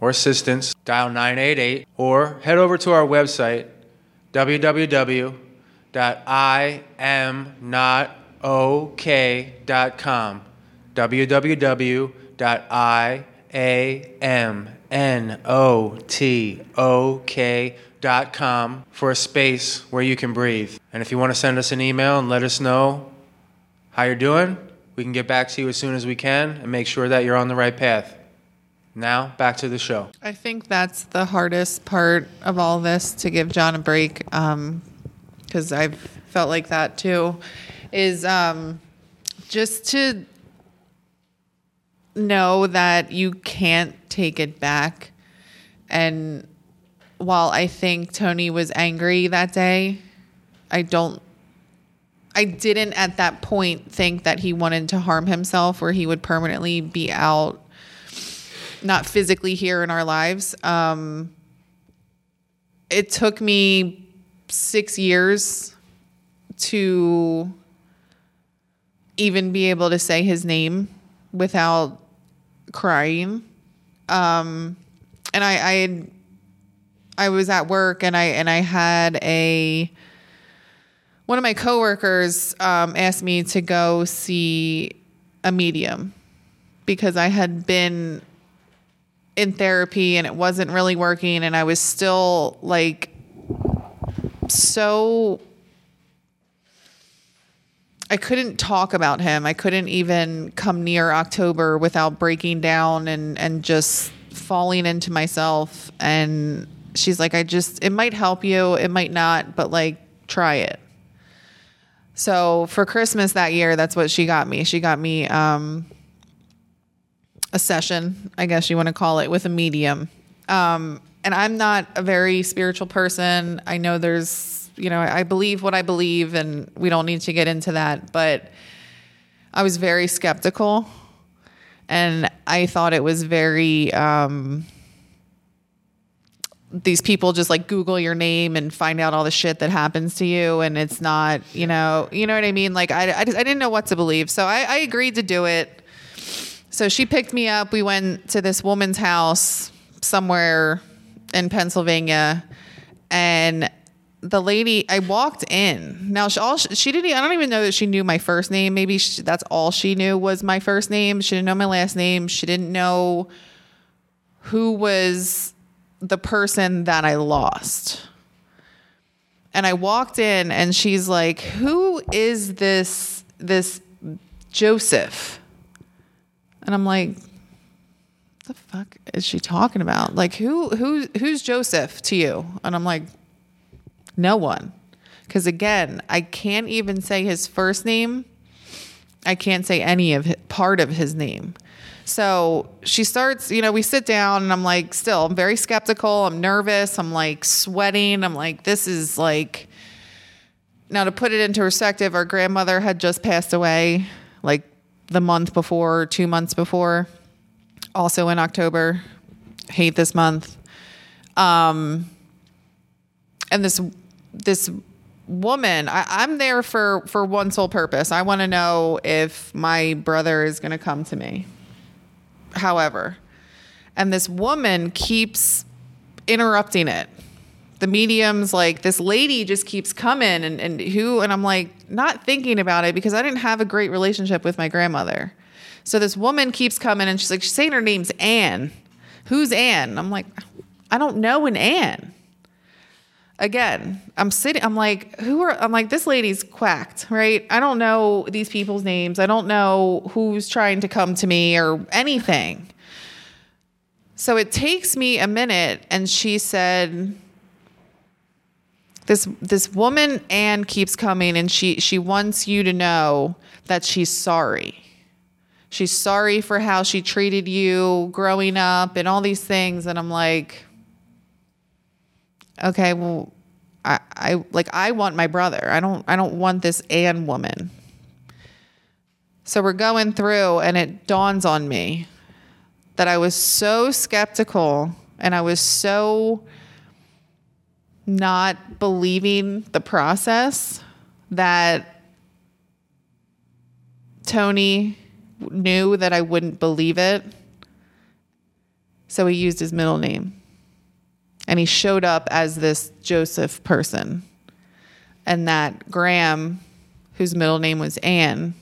or assistance, dial 988 or head over to our website, www.iamnotok.com dot com for a space where you can breathe. And if you want to send us an email and let us know how you're doing, we can get back to you as soon as we can and make sure that you're on the right path. Now, back to the show. I think that's the hardest part of all this to give John a break, because I've felt like that too, is um, just to know that you can't take it back. And while I think Tony was angry that day, I don't. I didn't at that point think that he wanted to harm himself or he would permanently be out not physically here in our lives. Um, it took me six years to even be able to say his name without crying. Um, and I, I, had, I was at work and I and I had a one of my coworkers um, asked me to go see a medium because I had been in therapy and it wasn't really working and I was still like so I couldn't talk about him. I couldn't even come near October without breaking down and and just falling into myself and she's like I just it might help you, it might not, but like try it. So for Christmas that year, that's what she got me. She got me um a session, I guess you want to call it, with a medium. Um, and I'm not a very spiritual person. I know there's, you know, I believe what I believe, and we don't need to get into that. But I was very skeptical, and I thought it was very. Um, these people just like Google your name and find out all the shit that happens to you, and it's not, you know, you know what I mean. Like I, I, just, I didn't know what to believe, so I, I agreed to do it so she picked me up. We went to this woman's house somewhere in Pennsylvania. And the lady I walked in. Now she all she didn't. I don't even know that she knew my first name. Maybe she, that's all she knew was my first name. She didn't know my last name. She didn't know who was the person that I lost. And I walked in, and she's like, "Who is this? This Joseph?" And I'm like, "The fuck is she talking about? Like, who who who's Joseph to you?" And I'm like, no one. Because again, I can't even say his first name. I can't say any of his, part of his name. So she starts, you know, we sit down and I'm like, still, I'm very skeptical. I'm nervous. I'm like sweating. I'm like, this is like, now to put it into perspective, our grandmother had just passed away like the month before, two months before, also in October. Hate this month. Um, and this this woman I, i'm there for for one sole purpose i want to know if my brother is going to come to me however and this woman keeps interrupting it. The mediums like this lady just keeps coming and, and who and i'm like not thinking about it because i didn't have a great relationship with my grandmother. So this woman keeps coming and she's like she's saying her name's anne who's anne i'm like i don't know an anne again, I'm sitting, I'm like, who are, I'm like, this lady's quacked, right? I don't know these people's names. I don't know who's trying to come to me or anything. So it takes me a minute. And she said, this, this woman, Anne, keeps coming and she, she wants you to know that she's sorry. She's sorry for how she treated you growing up and all these things. And I'm like, okay, well, I, I like I want my brother. I don't I don't want this Ann woman. So we're going through and it dawns on me that I was so skeptical and I was so not believing the process that Tony knew that I wouldn't believe it. So he used his middle name and he showed up as this Joseph person. And that Gram, whose middle name was Anne,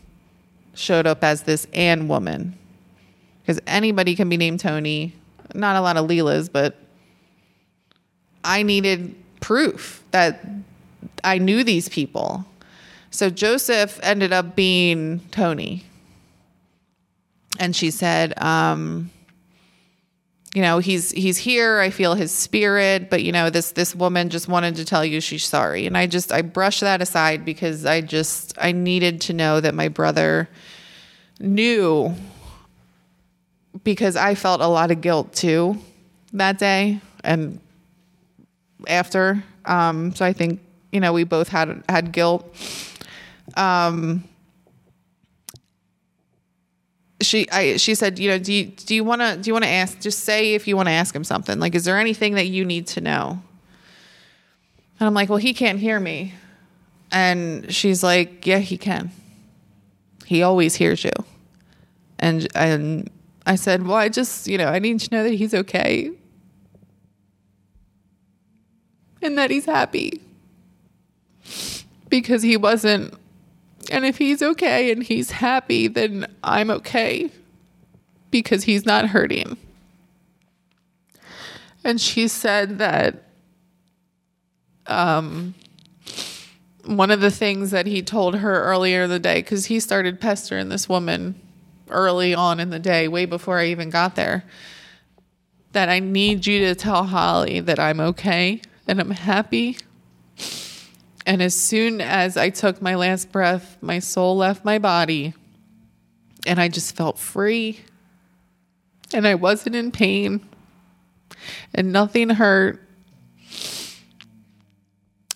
showed up as this Anne woman. Because anybody can be named Tony, not a lot of Leelas, but I needed proof that I knew these people. So Joseph ended up being Tony. And she said, um, you know he's he's here. I feel his spirit but you know this this woman just wanted to tell you she's sorry. And i just i brushed that aside because i just i needed to know that my brother knew because i felt a lot of guilt too that day and after. Um so i think you know we both had had guilt. Um she I she said, you know, do you do you want to do you want to ask just say if you want to ask him something. Like is there anything that you need to know? And I'm like, "Well, he can't hear me." And she's like, "Yeah, he can. He always hears you." And and I said, "Well, I just, you know, I need to know that he's okay." And that he's happy. Because he wasn't and if he's okay and he's happy, then I'm okay because he's not hurting. And she said that um, one of the things that he told her earlier in the day, because he started pestering this woman early on in the day, way before I even got there, that I need you to tell Holly that I'm okay and I'm happy and as soon as I took my last breath, my soul left my body and I just felt free. And I wasn't in pain and nothing hurt.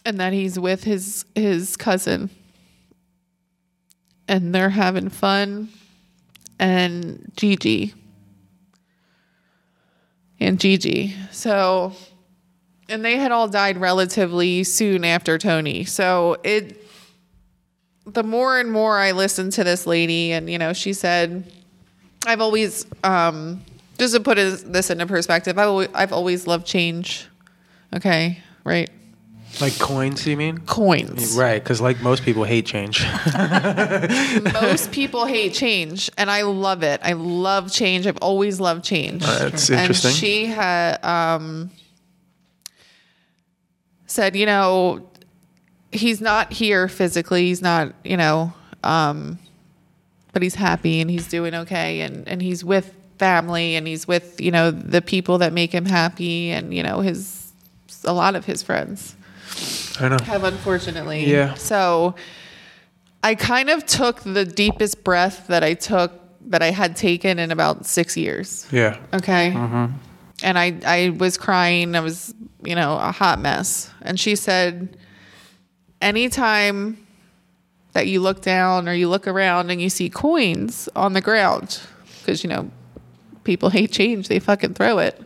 And that he's with his his cousin. And they're having fun. And Gigi. And Gigi. So and they had all died relatively soon after Tony. So it the more and more I listened to this lady and you know, she said I've always um just to put this into perspective, I've always, I've always loved change. Okay, right? Like coins, you mean? Coins. Right, because like most people hate change. Most people hate change, and I love it. I love change. I've always loved change. That's And interesting. she had um, said, you know, he's not here physically. He's not, you know, um, but he's happy and he's doing okay, and and he's with family and he's with you know the people that make him happy, and you know his a lot of his friends I know. have unfortunately. Yeah. So I kind of took the deepest breath that I took that I had taken in about six years. Yeah. Okay. And I, I was crying. I was, you know, a hot mess. And she said, anytime that you look down or you look around and you see coins on the ground, because, you know, people hate change, they fucking throw it.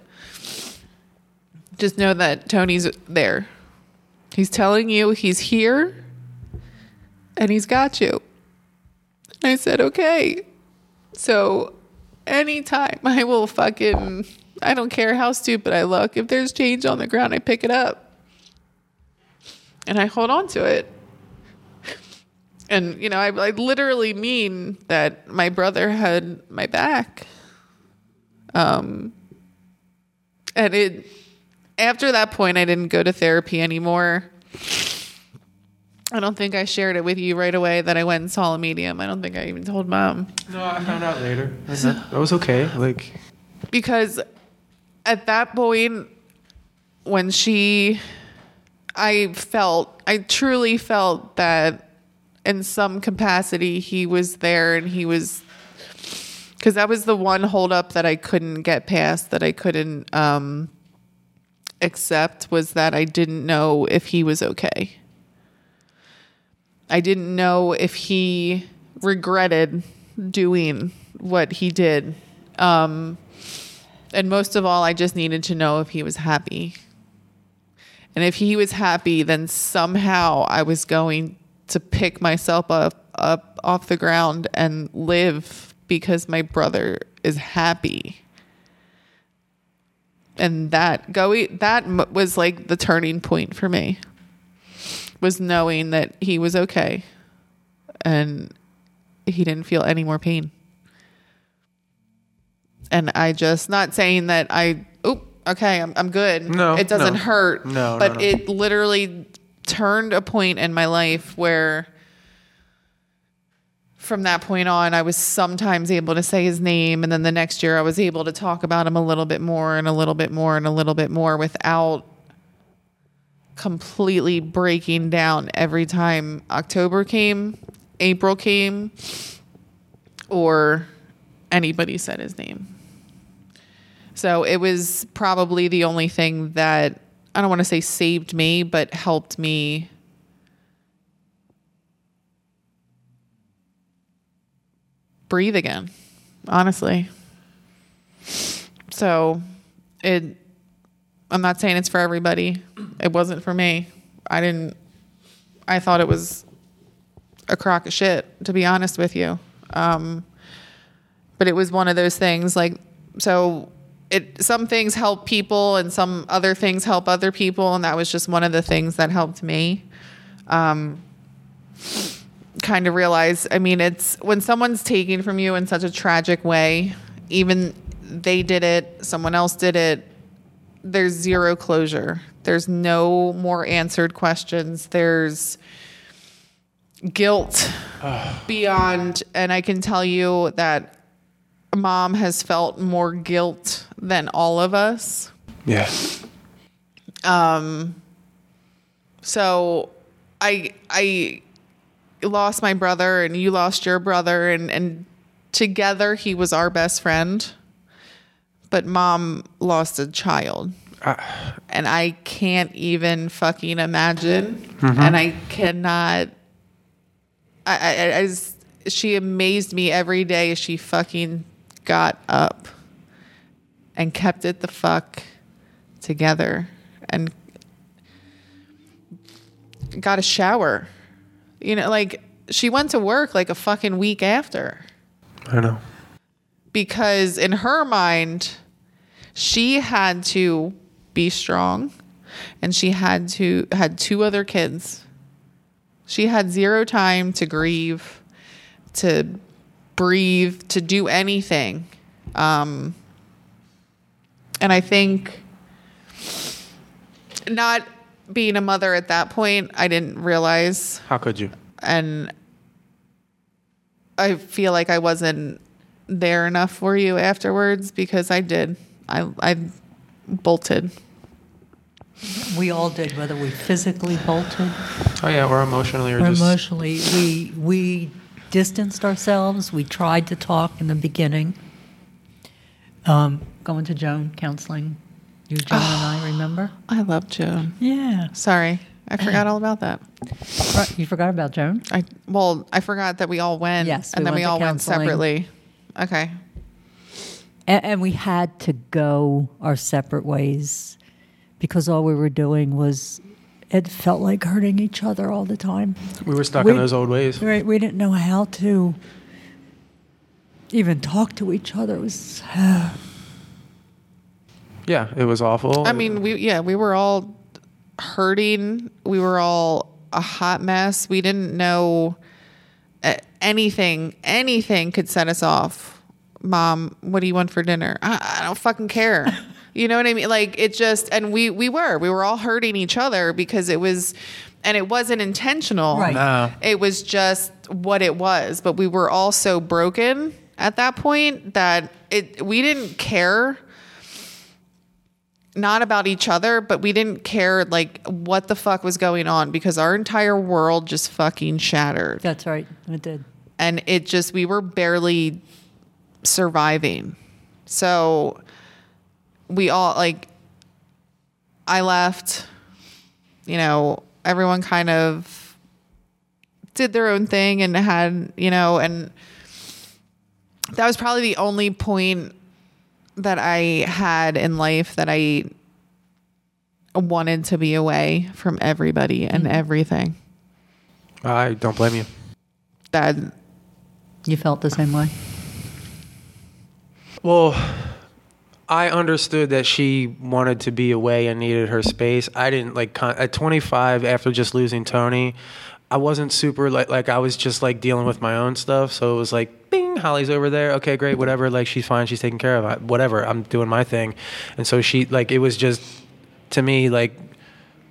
Just know that Tony's there. He's telling you he's here and he's got you. I said, okay. So anytime I will fucking, I don't care how stupid I look. If there's change on the ground, I pick it up and I hold on to it. And, you know, I, I literally mean that my brother had my back. Um, and it, after that point, I didn't go to therapy anymore. I don't think I shared it with you right away that I went and saw a medium. I don't think I even told mom. No, I found out later. That, that was okay. Like, because at that point when she i felt i truly felt that in some capacity he was there and he was because that was the one holdup that i couldn't get past that i couldn't um accept was that i didn't know if he was okay. I didn't know if he regretted doing what he did. Um and most of all, I just needed to know if he was happy. And if he was happy, then somehow I was going to pick myself up, up off the ground and live because my brother is happy. And that going that was like the turning point for me. Was knowing that he was okay and he didn't feel any more pain and I just not saying that I oop okay I'm I'm good. No, it doesn't no. hurt. No, no, but no. it literally turned a point in my life where from that point on I was sometimes able to say his name and then the next year I was able to talk about him a little bit more and a little bit more and a little bit more without completely breaking down every time October came, April came, or anybody said his name. So it was probably the only thing that I don't want to say saved me, but helped me breathe again, honestly. So it I'm not saying it's for everybody. It wasn't for me. I didn't I thought it was a crock of shit, to be honest with you. Um, but it was one of those things like so it some things help people and some other things help other people and that was just one of the things that helped me um, kind of realize i mean it's when someone's taking from you in such a tragic way even they did it someone else did it there's zero closure. There's no more answered questions. There's guilt beyond and i can tell you that mom has felt more guilt than all of us. Yes. Um so i i lost my brother and you lost your brother and and together he was our best friend. But mom lost a child. And i can't even fucking imagine. And i cannot I, I, I just, she amazed me every day as she fucking got up and kept it the fuck together and got a shower. You know, like she went to work like a fucking week after I know. because in her mind, she had to be strong. and she had to had two other kids. She had zero time to grieve, to breathe, to do anything. Um, and I think not being a mother at that point, I didn't realize How could you? and I feel like I wasn't there enough for you afterwards because I did. I I bolted. We all did, whether we physically bolted Oh yeah, or emotionally, or, or just emotionally. We we distanced ourselves. We tried to talk in the beginning. Um, going to Joan counseling. You, Joan, and I remember. I love Joan. Yeah, Sorry, I forgot all about that. right. You forgot about Joan. I well, I forgot that we all went. Yes, and then went we to all went separately. Okay. And, and we had to go our separate ways because all we were doing was it felt like hurting each other all the time. we were stuck We- in those old ways. Right, we didn't know how to even talk to each other. It was Yeah, it was awful. I mean, we yeah, we were all hurting. We were all a hot mess. We didn't know uh, anything. Anything could set us off. Mom, what do you want for dinner? I, I don't fucking care. You know what I mean? Like it just and we we were we were all hurting each other because it was and it wasn't intentional. Right. No. It was just what it was. But we were all so broken at that point that it we didn't care not about each other, but we didn't care like what the fuck was going on because our entire world just fucking shattered. that's right. It did. And it just we were barely surviving. So we all like I left, you know, everyone kind of did their own thing and had, you know, and that was probably the only point that I had in life that I wanted to be away from everybody and mm-hmm. everything. I don't blame you. That You felt the same way. Well, I understood that she wanted to be away and needed her space. I didn't like con- at 25 after just losing Tony. I wasn't super like like I was just like dealing with my own stuff. So it was like, bing, Holly's over there. Okay, great, whatever. Like she's fine. She's taken care of. I, whatever. I'm doing my thing. And so she like it was just to me like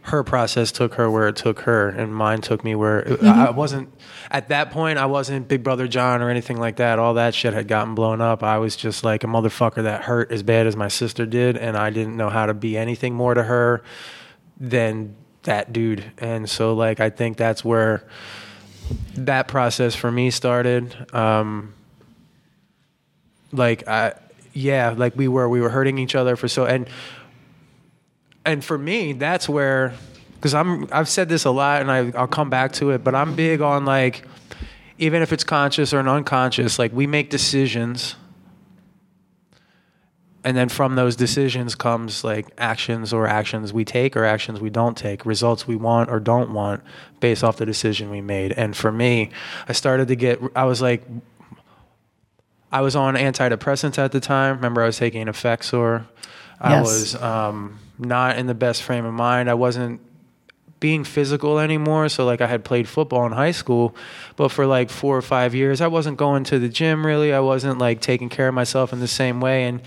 her process took her where it took her, and mine took me where mm-hmm. I wasn't. At that point, I wasn't Big Brother John or anything like that. All that shit had gotten blown up. I was just like a motherfucker that hurt as bad as my sister did, and I didn't know how to be anything more to her than that dude. And so, like, I think that's where that process for me started. Um, like, I, yeah, like we were, we were hurting each other for so, and and for me, that's where, because I'm, I've said this a lot, and I, I'll come back to it, but I'm big on like, even if it's conscious or an unconscious, like we make decisions, and then from those decisions comes like actions or actions we take or actions we don't take, results we want or don't want, based off the decision we made. And for me, I started to get, I was like, I was on antidepressants at the time. Remember, I was taking Effexor. I Yes. was um, not in the best frame of mind. I wasn't being physical anymore. So, like, I had played football in high school, but for like four or five years, I wasn't going to the gym really. I wasn't like taking care of myself in the same way. And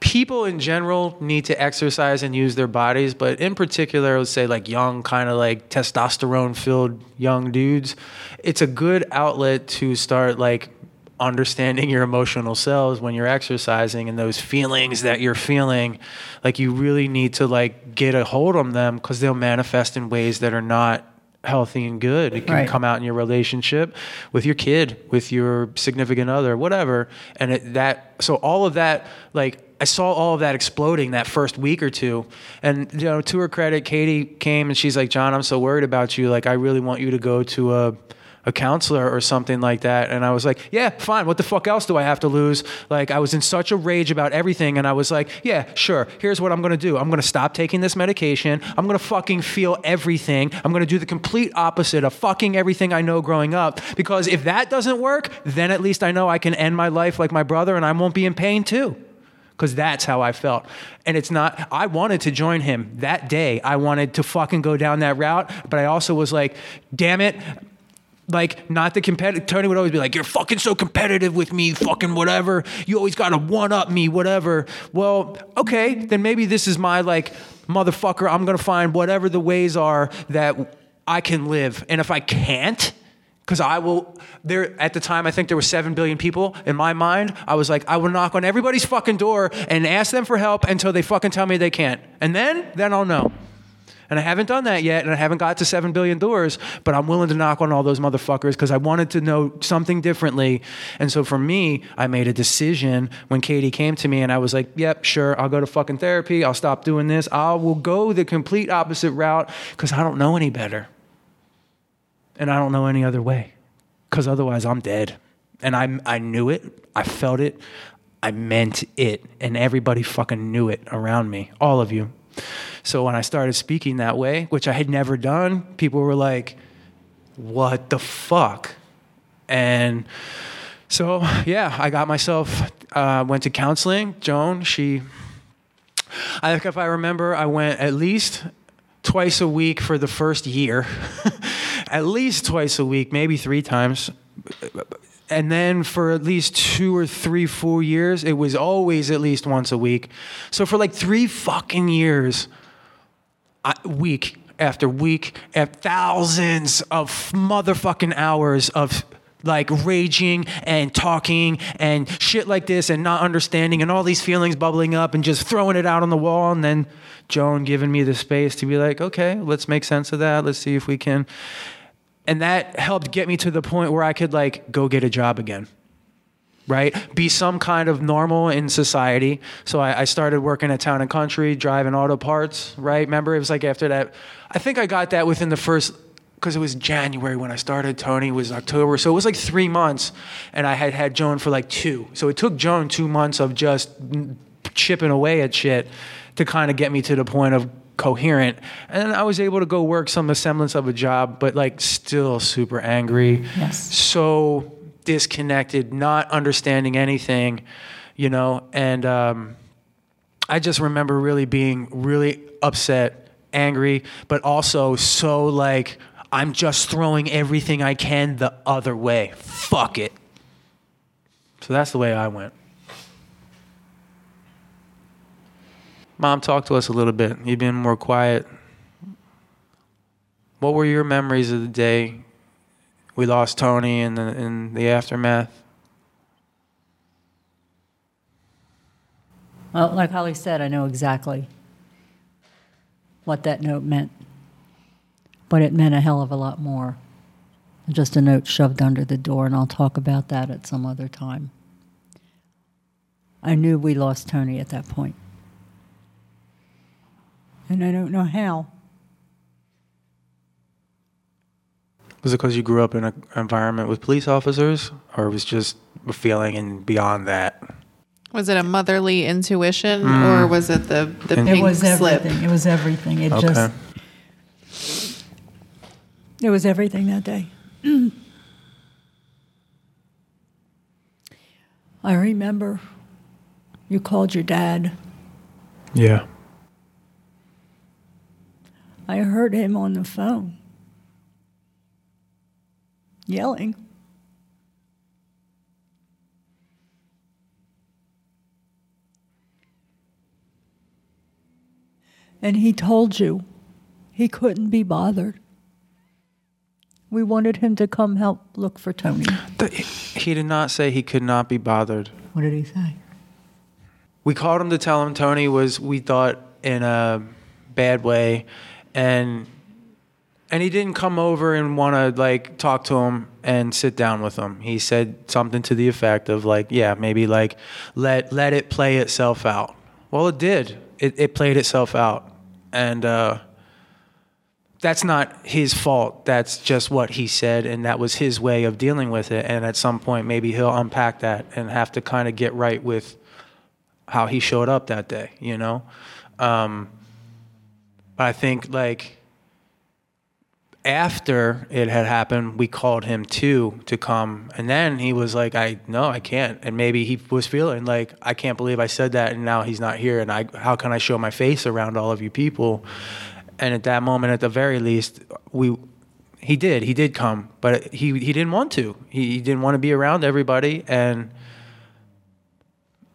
people in general need to exercise and use their bodies, but in particular, I would say like young, kind of like testosterone filled young dudes, it's a good outlet to start like understanding your emotional selves when you're exercising and those feelings that you're feeling. Like you really need to like get a hold on them because they'll manifest in ways that are not healthy and good. It can Right. come out in your relationship with your kid, with your significant other, whatever. And it, that, so all of that, like, I saw all of that exploding that first week or two. And, you know, to her credit, Katie came and she's like, John, I'm so worried about you. Like, I really want you to go to a, a counselor or something like that. And I was like, yeah, fine. What the fuck else do I have to lose? Like, I was in such a rage about everything. And I was like, yeah, sure. Here's what I'm going to do I'm going to stop taking this medication. I'm going to fucking feel everything. I'm going to do the complete opposite of fucking everything I know growing up. Because if that doesn't work, then at least I know I can end my life like my brother and I won't be in pain too. because that's how I felt. And it's not, I wanted to join him that day. I wanted to fucking go down that route, but I also was like, damn it. Like, not the competitive. Tony would always be like, You're fucking so competitive with me, fucking whatever. You always got to one up me, whatever. Well, okay, then maybe this is my, like, motherfucker. I'm going to find whatever the ways are that I can live. And if I can't, because I will, there at the time, I think there were 7 billion people. In my mind, I was like, I will knock on everybody's fucking door and ask them for help until they fucking tell me they can't. And then, then I'll know. And I haven't done that yet, and I haven't got to 7 billion doors, but I'm willing to knock on all those motherfuckers because I wanted to know something differently. And so for me, I made a decision when Katie came to me, and I was like, yep, sure, I'll go to fucking therapy. I'll stop doing this. I will go the complete opposite route because I don't know any better. And I don't know any other way because otherwise I'm dead. And I, I knew it, I felt it, I meant it, and everybody fucking knew it around me, all of you. So when I started speaking that way, which I had never done, people were like, what the fuck? And so, yeah, I got myself, uh, went to counseling. Joan, she, I think if I remember, I went at least twice a week for the first year, at least twice a week, maybe three times. And then for at least two or three full years, it was always at least once a week. So for like three fucking years, I, week after week, at thousands of motherfucking hours of like raging and talking and shit like this and not understanding and all these feelings bubbling up and just throwing it out on the wall and then Joan giving me the space to be like, okay, let's make sense of that. Let's see if we can. And that helped get me to the point where I could like go get a job again. Right? Be some kind of normal in society. So I, I started working at Town and Country, driving auto parts, right? Remember, it was like after that. I think I got that within the first because it was January when I started. Tony was October, so it was like three months, and I had had Joan for like two. So it took Joan two months of just chipping away at shit to kind of get me to the point of coherent. And I was able to go work some semblance of a job, but like still super angry, Yes. so disconnected, not understanding anything, you know, and. Um, I just remember really being really upset, angry, but also so like I'm just throwing everything I can the other way. Fuck it. So that's the way I went. Mom, talk to us a little bit. You've been more quiet. What were your memories of the day we lost Tony in the in the aftermath? Well, like Holly said, I know exactly what that note meant. But it meant a hell of a lot more. Just a note shoved under the door, and I'll talk about that at some other time. I knew we lost Tony at that point. And I don't know how. Was it because you grew up in an environment with police officers, or was just a feeling and beyond that? Was it a motherly intuition mm. or was it the, the And- It pink was slip? everything. It was everything. It Okay. just. It was everything that day. I remember you called your dad. Yeah. I heard him on the phone yelling. And he told you he couldn't be bothered. We wanted him to come help look for Tony. He did not say he could not be bothered. What did he say? We called him to tell him Tony was, we thought, in a bad way, and and he didn't come over and want to like talk to him and sit down with him. He said something to the effect of like, yeah, maybe like let let it play itself out. Well, it did. It it played itself out, and. uh that's not his fault. That's just what he said, and that was his way of dealing with it. And at some point, maybe he'll unpack that and have to kind of get right with how he showed up that day, you know? Um, I think, like, after it had happened, we called him too to come, and then he was like, "I no, I can't." And maybe he was feeling like, "I can't believe I said that, and now he's not here, and I how can I show my face around all of you people?" And at that moment, at the very least, we he did he did come, but he he didn't want to. He, he didn't want to be around everybody, and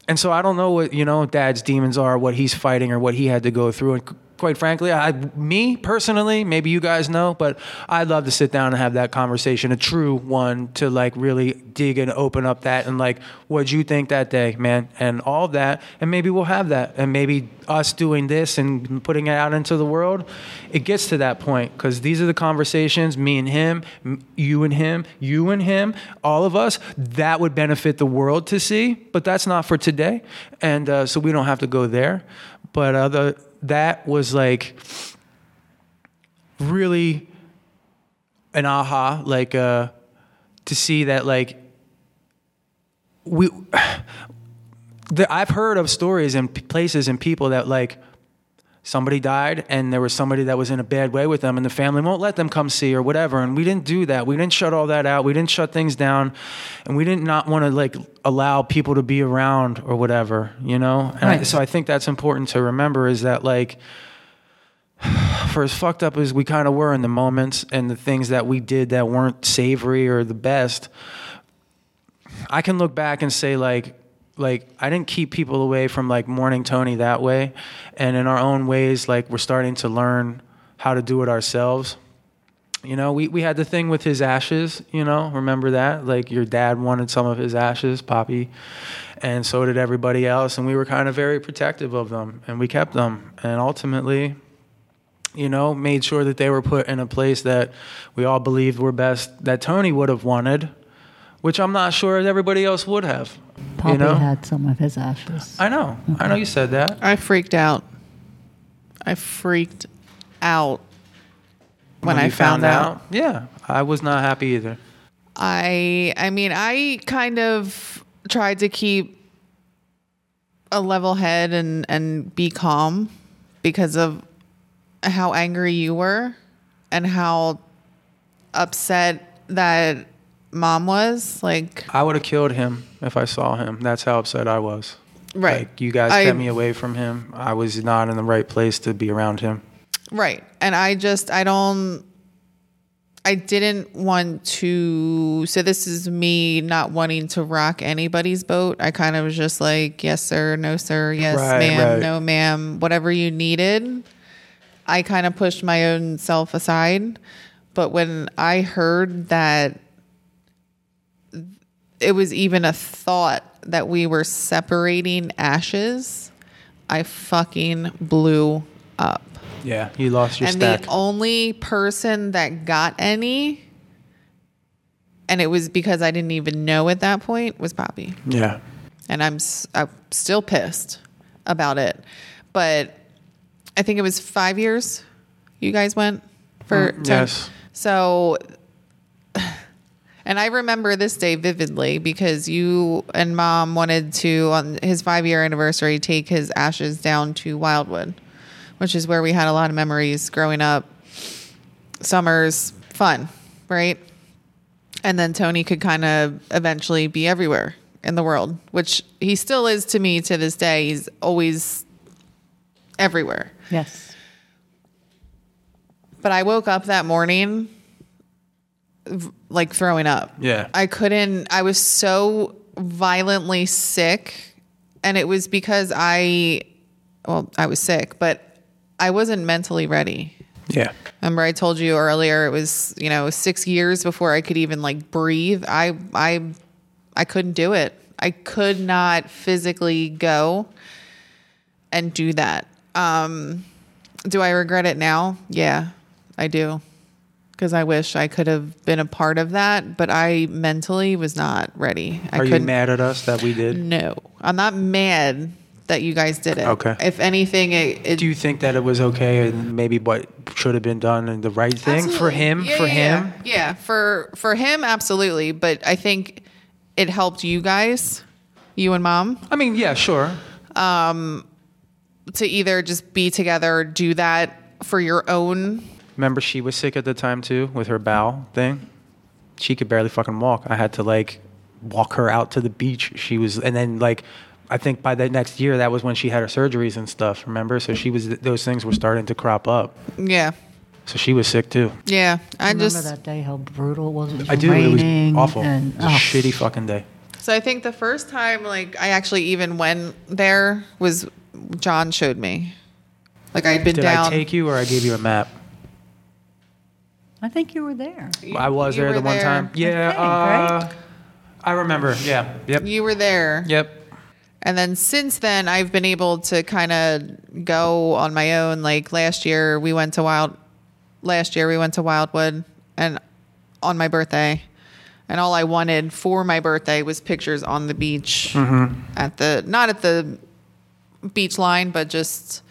and so I don't know what you know Dad's demons are, what he's fighting, or what he had to go through, and quite frankly, I, me personally, maybe you guys know, but I'd love to sit down and have that conversation, a true one, to like really dig and open up that and like, what'd you think that day, man, and all of that, and maybe we'll have that, and maybe us doing this and putting it out into the world, it gets to that point because these are the conversations, me and him, you and him, you and him, all of us, that would benefit the world to see, but that's not for today, and uh, so we don't have to go there, but other that was like really an aha, like uh, to see that like we. I've heard of stories and places and people that like somebody died and there was somebody that was in a bad way with them and the family won't let them come see or whatever. And we didn't do that. We didn't shut all that out. We didn't shut things down. And we didn't not want to like allow people to be around or whatever you know? And Right. I, so i think that's important to remember is that like for as fucked up as we kind of were in the moments and the things that we did that weren't savory or the best I can look back and say like like I didn't keep people away from like mourning Tony that way. And in our own ways like we're starting to learn how to do it ourselves. You know, we, we had the thing with his ashes, you know, remember that? Like your dad wanted some of his ashes, Poppy, and so did everybody else. And we were kind of very protective of them. And we kept them. And ultimately you know, made sure that they were put in a place that we all believed were best that Tony would have wanted, which I'm not sure as everybody else would have. Poppy you know? had some of his ashes. I know. I know you said that. I freaked out. I freaked out when, I you found, out. Yeah, I was not happy either. I I mean, I kind of tried to keep a level head and and be calm because of how angry you were and how upset that mom was like I would have killed him if I saw him. That's how upset I was. Right. Like you guys I- kept me away from him. I was not in the right place to be around him. Right. And I just, I don't, I didn't want to. So this is me not wanting to rock anybody's boat. I kind of was just like, yes, sir, no, sir, yes, Right, ma'am, right. no, ma'am, whatever you needed. I kind of pushed my own self aside. But when I heard that it was even a thought that we were separating ashes, I fucking blew up Yeah, you lost your and stack. the only person that got any and it was because i didn't even know at that point was poppy yeah. and i'm, I'm still pissed about it but i think it was five years you guys went for Mm, yes. so and i remember this day vividly because you and mom wanted to on his five year anniversary take his ashes down to wildwood which is where we had a lot of memories growing up. Summers fun right? And then tony could kind of eventually be everywhere in the world which he still is to me to this day. He's always everywhere. Yes. but I woke up that morning like throwing up. Yeah. I couldn't, I was so violently sick. And it was because I, well, I was sick, but I wasn't mentally ready. Yeah. Remember, I told you earlier it was you know six years before I could even like breathe. I I I couldn't do it. I could not physically go and do that. Um, do I regret it now? Yeah, I do. Because I wish I could have been a part of that, but I mentally was not ready. I Are you mad at us that we did? No, I'm not mad that you guys did it. Okay. If anything, it, it Do you think that it was okay and maybe what should have been done and the right thing for him? Yeah, for yeah, him? Yeah. Yeah, for for him, absolutely. But I think it helped you guys, you and mom, I mean, yeah, sure. Um, to either just be together or do that for your own Remember, she was sick at the time too with her bowel thing. She could barely fucking walk. I had to like walk her out to the beach. She was, and then like, I think by the next year, that was when she had her surgeries and stuff. Remember? So she was, those things were starting to crop up. Yeah. So she was sick too. Yeah. I Remember just remember that day how brutal it was? It was I do. It was awful. And, it was a oh, shitty fucking day. So I think the first time like I actually even went there was John showed me. Like I'd been Did down. I take you or I gave you a map? I think you were there. I was there the were one there. time. Yeah. think, uh, right? I remember. Yeah. Yep. You were there. Yep. And then since then, I've been able to kind of go on my own. Like last year, we went to Wild. Last year, we went to Wildwood, and on my birthday, and all I wanted for my birthday was pictures on the beach at the not at the beach line, but just.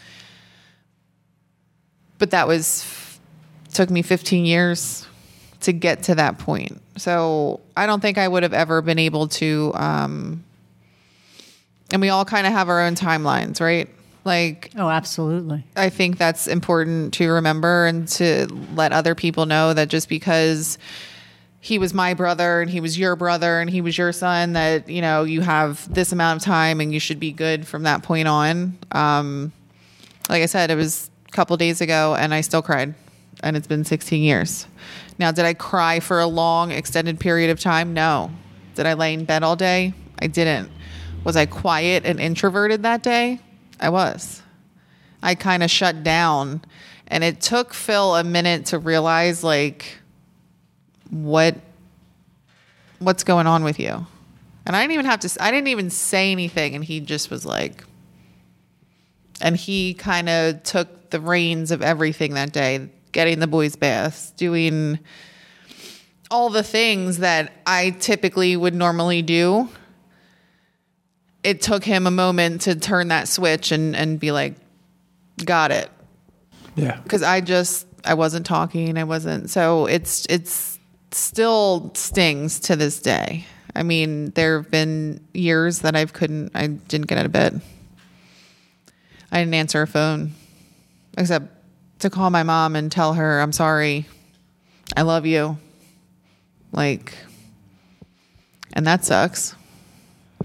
But that was took me 15 years to get to that point. So I don't think I would have ever been able to. Um, and we all kind of have our own timelines, right? Like, Oh, absolutely. I think that's important to remember and to let other people know that just because he was my brother and he was your brother and he was your son, that, you know, you have this amount of time and you should be good from that point on. Um, like I said, it was a couple days ago and I still cried and it's been 16 years. Now, did I cry for a long, extended period of time? No. Did I lay in bed all day? I didn't. Was I quiet and introverted that day? I was. I kind of shut down. And it took Phil a minute to realize, like, what what's going on with you and i didn't even have to i didn't even say anything and he just was like and he kind of took the reins of everything that day getting the boys baths doing all the things that i typically would normally do it took him a moment to turn that switch and and be like got it Yeah. because I just I wasn't talking. I wasn't. So it's it's still stings to this day. I mean, there have been years that I couldn't. I didn't get out of bed. I didn't answer a phone, except to call my mom and tell her I'm sorry. I love you. Like, and that sucks.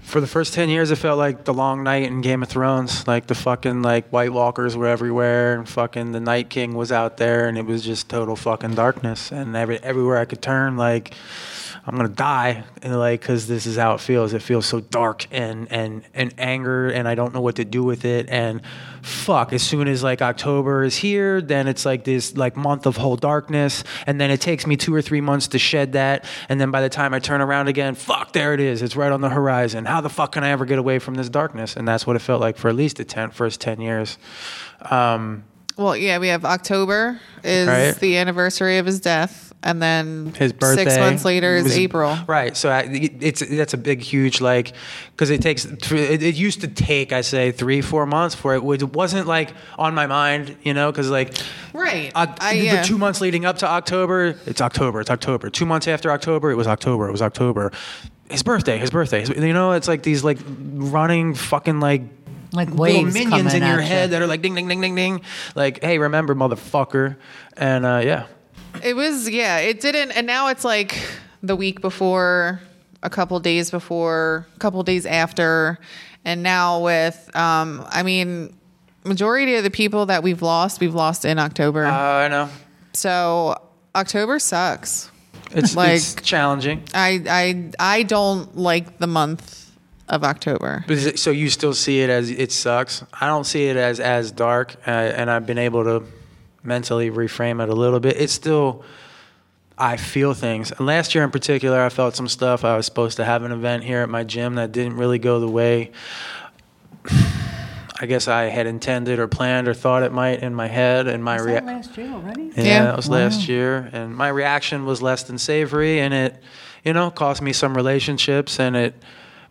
For the first 10 years, it felt like the long night in Game of Thrones. Like the fucking like White Walkers were everywhere and fucking the Night King was out there and it was just total fucking darkness. And every, everywhere I could turn, like, I'm gonna die, and like, cause this is how it feels. It feels so dark and and and anger, and I don't know what to do with it. And fuck, as soon as like October is here, then it's like this like month of whole darkness, and then it takes me two or three months to shed that, and then by the time I turn around again, fuck, there it is. It's right on the horizon. How the fuck can I ever get away from this darkness? And that's what it felt like for at least the ten, first ten years. Um, Well, yeah, we have October is Right. the anniversary of his death, and then his birthday. six months later is was- April. Right. So I, it's that's a big, huge like because it takes. thr- It, it used to take, I say, three, four months for it. It wasn't like on my mind, you know, because like. Right. Oc- I- the yeah. two months leading up to October, it's October, it's October. Two months after October, it was October, it was October. His birthday, his birthday. His- you know, it's like these like running fucking like Like little waves minions in your head you. that are like ding ding ding ding ding. Like, hey, remember, motherfucker. And uh, yeah, It was, yeah, it didn't. And now it's like the week before, a couple days before, a couple days after. And now with, um, I mean, majority of the people that we've lost, we've lost in October. uh, I know. so October sucks. It's, Like- it's challenging. I, I, I don't like the month of October. It- so you still see it as it sucks. I don't see it as as dark, uh, and I've been able to mentally reframe it a little bit. It's still I feel things. And last year in particular, I felt some stuff. I was supposed to have an event here at my gym that didn't really go the way I guess I had intended or planned or thought it might in my head. And my reaction. last year already? yeah, Yeah. that was last year, and my reaction was less than savory, and it, you know, cost me some relationships, and it,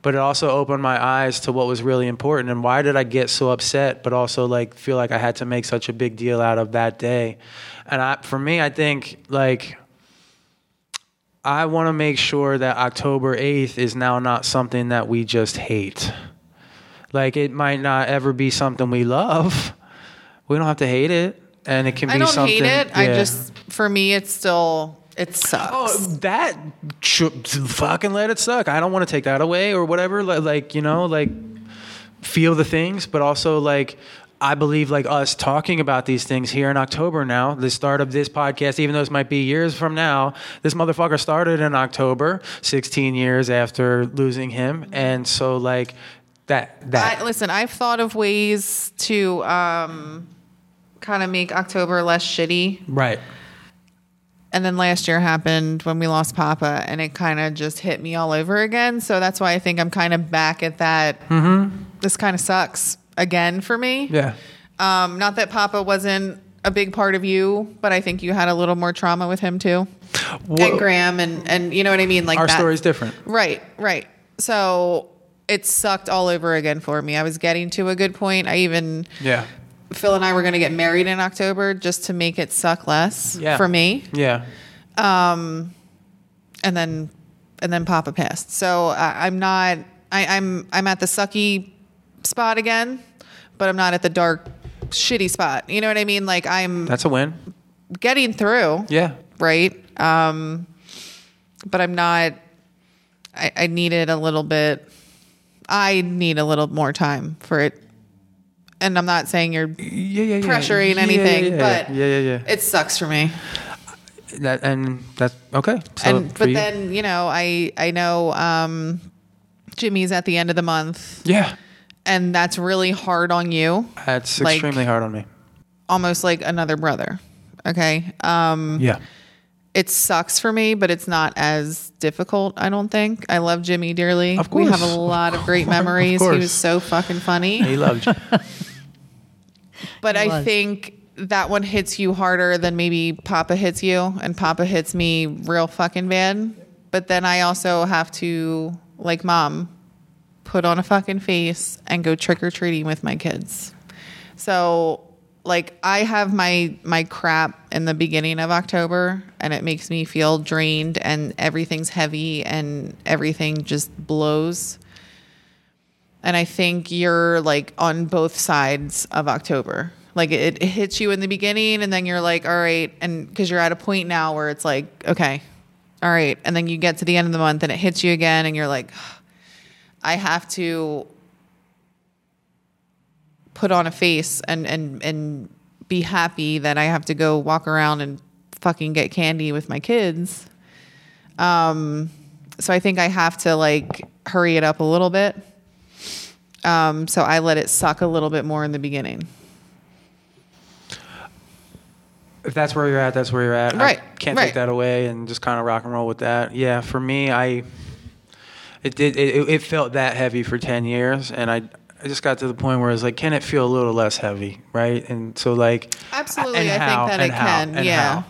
but it also opened my eyes to what was really important, and why did I get so upset, but also like feel like I had to make such a big deal out of that day, and I, for me, I think like. I want to make sure that October 8th is now not something that we just hate. Like, it might not ever be something we love. We don't have to hate it. and it can be I don't something. hate it. I just, for me, it's still, it sucks. Oh, that should fucking let it suck. I don't want to take that away or whatever. Like, you know, like feel the things, but also like I believe like us talking about these things here in October now, the start of this podcast, even though this might be years from now, this motherfucker started in October, 16 years after losing him. And so like that that I, listen, I've thought of ways to um, kind of make October less shitty. right. And then last year happened when we lost Papa, and it kind of just hit me all over again. So that's why I think I'm kind of back at that. This kind of sucks again for me. Yeah. Um, not that Papa wasn't a big part of you, but I think you had a little more trauma with him too, Wha- and Gram, and and you know what I mean. Like our that. story's different. Right, right. So it sucked all over again for me. I was getting to a good point. I even Yeah. Phil and I were going to get married in October just to make it suck less Yeah. for me. Yeah. And then and then Papa passed. So I, I'm not. I, I'm I'm at the sucky spot again, but I'm not at the dark, shitty spot. You know what I mean? Like I'm That's a win. getting through. Yeah. right? Um, but I'm not. I, I needed a little bit. I need a little more time for it, and I'm not saying you're Yeah, yeah, yeah. pressuring anything, but yeah, yeah, yeah. it sucks for me. That and that's okay. So and but you- then you know, I I know um, Jimmy's at the end of the month, yeah, and that's really hard on you, that's Like- extremely hard on me. almost like another brother. Okay. Um, Yeah, it sucks for me, but it's not as difficult. I don't think. I love Jimmy dearly. Of course. we have a lot of great memories. he was so fucking funny. he loved you. But I was. think that one hits you harder than maybe Papa hits you, and Papa hits me real fucking bad. But then I also have to, like mom, put on a fucking face and go trick or treating with my kids. So like I have my my crap in the beginning of October and it makes me feel drained and everything's heavy and everything just blows. And I think you're like on both sides of October. Like it, it hits you in the beginning and then you're like, all right, and because you're at a point now where it's like, okay, all right. And then you get to the end of the month and it hits you again and you're like, I have to put on a face and and and be happy that I have to go walk around and fucking get candy with my kids. Um so I think I have to like hurry it up a little bit. Um so I let it suck a little bit more in the beginning. if that's where you're at, that's where you're at. Right, I can't right. take that away and just kind of rock and roll with that. Yeah, for me, I it did it, it felt that heavy for ten years, and I I just got to the point where it's like, can it feel a little less heavy, right? And so like, Absolutely, and I think that it how, can, and yeah. how.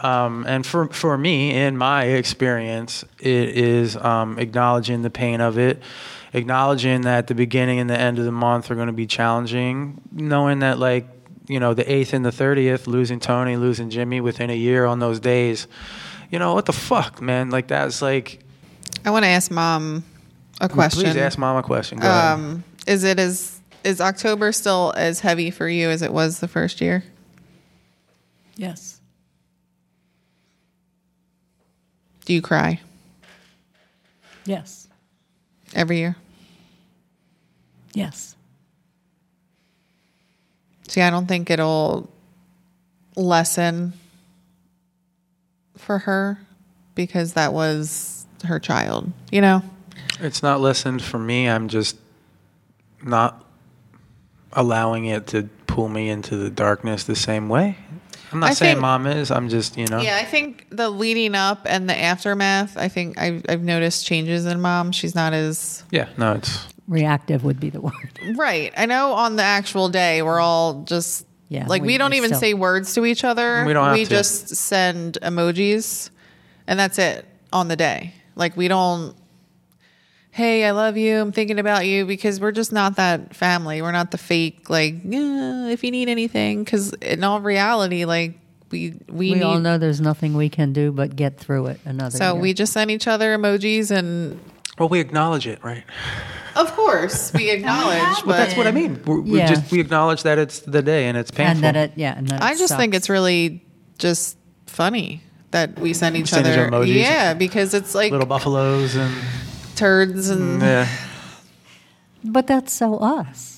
Um, and for for me, in my experience, it is um, acknowledging the pain of it, acknowledging that the beginning and the end of the month are going to be challenging, knowing that like you know the eighth and the thirtieth, losing Tony, losing Jimmy within a year on those days, you know what the fuck, man? Like that's like. I want to ask mom a question. Please ask mom a question. Go ahead. Um is it as is October still as heavy for you as it was the first year? Yes. Do you cry Yes. every year? Yes. See, I don't think it'll lessen for her because that was her child, you know? It's not lessened for me. I'm just not allowing it to pull me into the darkness the same way. I'm not I saying think- mom is. I'm just, you know. Yeah, I think the leading up and the aftermath, I think I've, I've noticed changes in mom. She's not as Yeah, no, it's Reactive would be the word. right. I know on the actual day, we're all just Yeah, like we, we- don't even still- say words to each other. We don't have We to. just send emojis and that's it on the day. Like we don't, hey, I love you. I'm thinking about you because we're just not that family. We're not the fake, like, yeah, if you need anything. Because in all reality, like, we, we, We, need, all know there's nothing we can do but get through it another so year. we just send each other emojis and well, we acknowledge it, right? Of course, we acknowledge, But but that's what I mean. We're, we Yeah. just we acknowledge that it's the day and it's painful. and that it yeah and that I it just think it's really just funny that we send each Send each other. other emojis. Yeah, because it's like Little buffaloes and turds and mm, yeah. but that's so us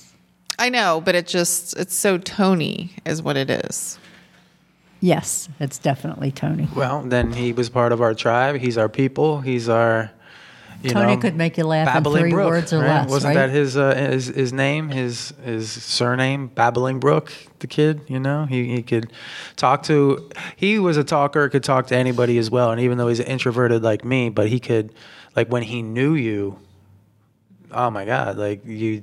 I know, but it just it's so Tony is what it is. yes it's definitely tony Well, then he was part of our tribe. He's our people. He's our. You Tony know, could make you laugh in Babbling three Brook, words or right? less, Wasn't right? that his, uh, his his name? His his surname, Babbling Brook. The kid, you know, he he could talk to. He was a talker. Could talk to anybody as well. And even though he's introverted like me, but he could, like when he knew you. Oh my God! Like you.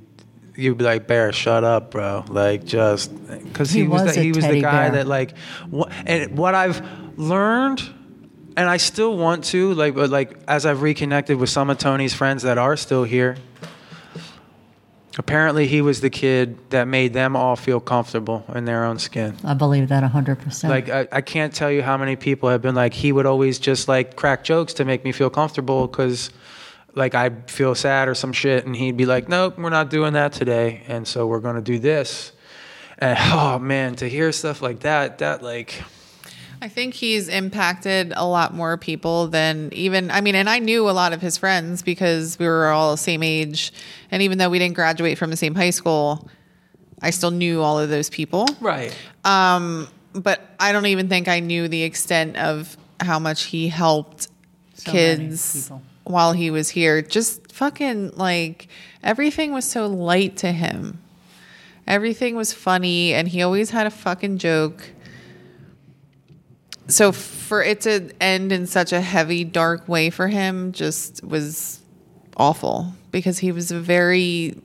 You'd be like, Bair, shut up, bro. Like, just because he, He was, was the, he was the guy bear. that like, wha- and what I've learned and I still want to like but like as I've reconnected with some of Tony's friends that are still here. Apparently he was the kid that made them all feel comfortable in their own skin. i believe that 100% Like I, I can't tell you how many people have been like he would always just like crack jokes to make me feel comfortable because like I'd feel sad or some shit and he'd be like, Nope, we're not doing that today and so we're gonna do this. And oh man, to hear stuff like that, that like I think he's impacted a lot more people than even I mean, and I knew a lot of his friends because we were all the same age, and even though we didn't graduate from the same high school, I still knew all of those people. Right. Um, but I don't even think I knew the extent of how much he helped So kids while he was here. Just fucking like everything was so light to him. Everything was funny, and he always had a fucking joke. So for it to end in such a heavy, dark way for him just was awful because he was a very,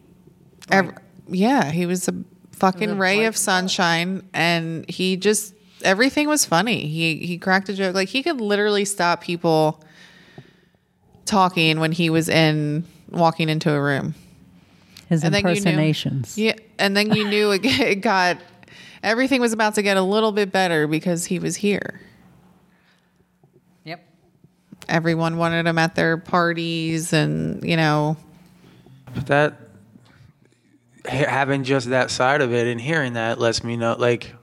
ev- yeah, he was a fucking ray of sunshine, and he just everything was funny. He he cracked a joke like he could literally stop people talking when he was in walking into a room. his and then you knew- impersonations Yeah, and then you knew it, it got everything was about to get a little bit better because he was here. Everyone wanted him at their parties, and you know, But that having just that side of it and hearing that lets me know like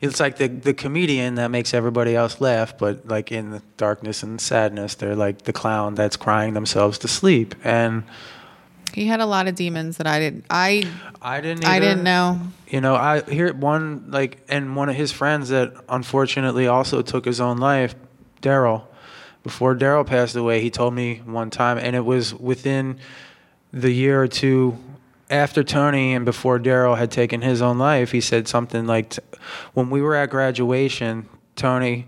it's like the the comedian that makes everybody else laugh but like in the darkness and sadness they're like the clown that's crying themselves to sleep and he had a lot of demons that I didn't. I I didn't I didn't know. You know, I hear one like, and one of his friends that unfortunately also took his own life, Daryl. Before Daryl passed away, he told me one time, and it was within the year or two after Tony and before Daryl had taken his own life. He said something like, "When we were at graduation, Tony."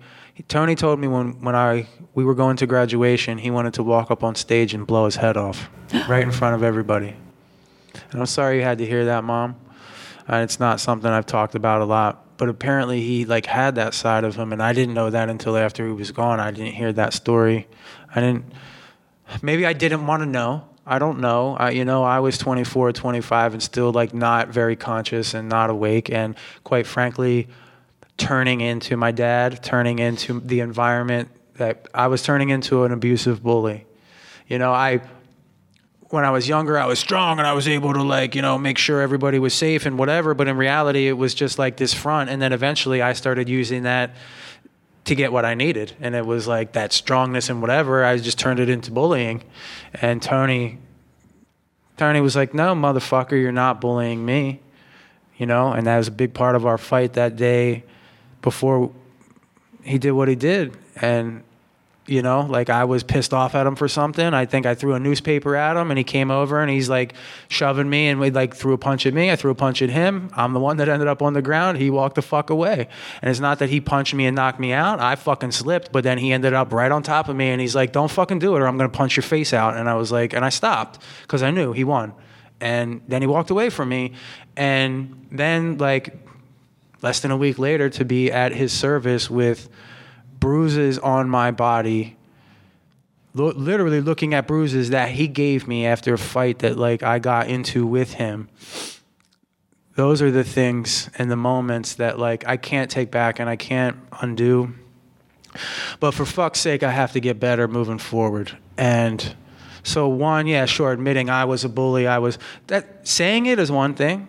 Tony told me when, when I we were going to graduation, he wanted to walk up on stage and blow his head off, right in front of everybody. And I'm sorry you had to hear that, Mom. Uh, it's not something I've talked about a lot, but apparently he like had that side of him, and I didn't know that until after he was gone. I didn't hear that story. I didn't. Maybe I didn't want to know. I don't know. I, you know, I was 24, 25, and still like not very conscious and not awake, and quite frankly, turning into my dad, turning into the environment that I was turning into an abusive bully. You know, I when I was younger, I was strong and I was able to like, you know, make sure everybody was safe and whatever. But in reality, it was just like this front. And then eventually I started using that to get what I needed. And it was like that strongness and whatever. I just turned it into bullying. And Tony, Tony was like, no, motherfucker, you're not bullying me. You know, and that was a big part of our fight that day before he did what he did. And you know like i was pissed off at him for something. I think i threw a newspaper at him and he came over and he's like shoving me and we like threw a punch at me. I threw a punch at him. I'm the one that ended up on the ground. He walked the fuck away. And it's not that he punched me and knocked me out. I fucking slipped but then he ended up right on top of me and he's like don't fucking do it or i'm gonna punch your face out. And i was like and i stopped because i knew he won. And then he walked away from me. And then like less than a week later to be at his service with bruises on my body. Lo- literally looking at bruises that he gave me after a fight that like I got into with him. Those are the things and the moments that like I can't take back and I can't undo. But for fuck's sake I have to get better moving forward. And So one, yeah, sure, admitting I was a bully, I was that saying it is one thing.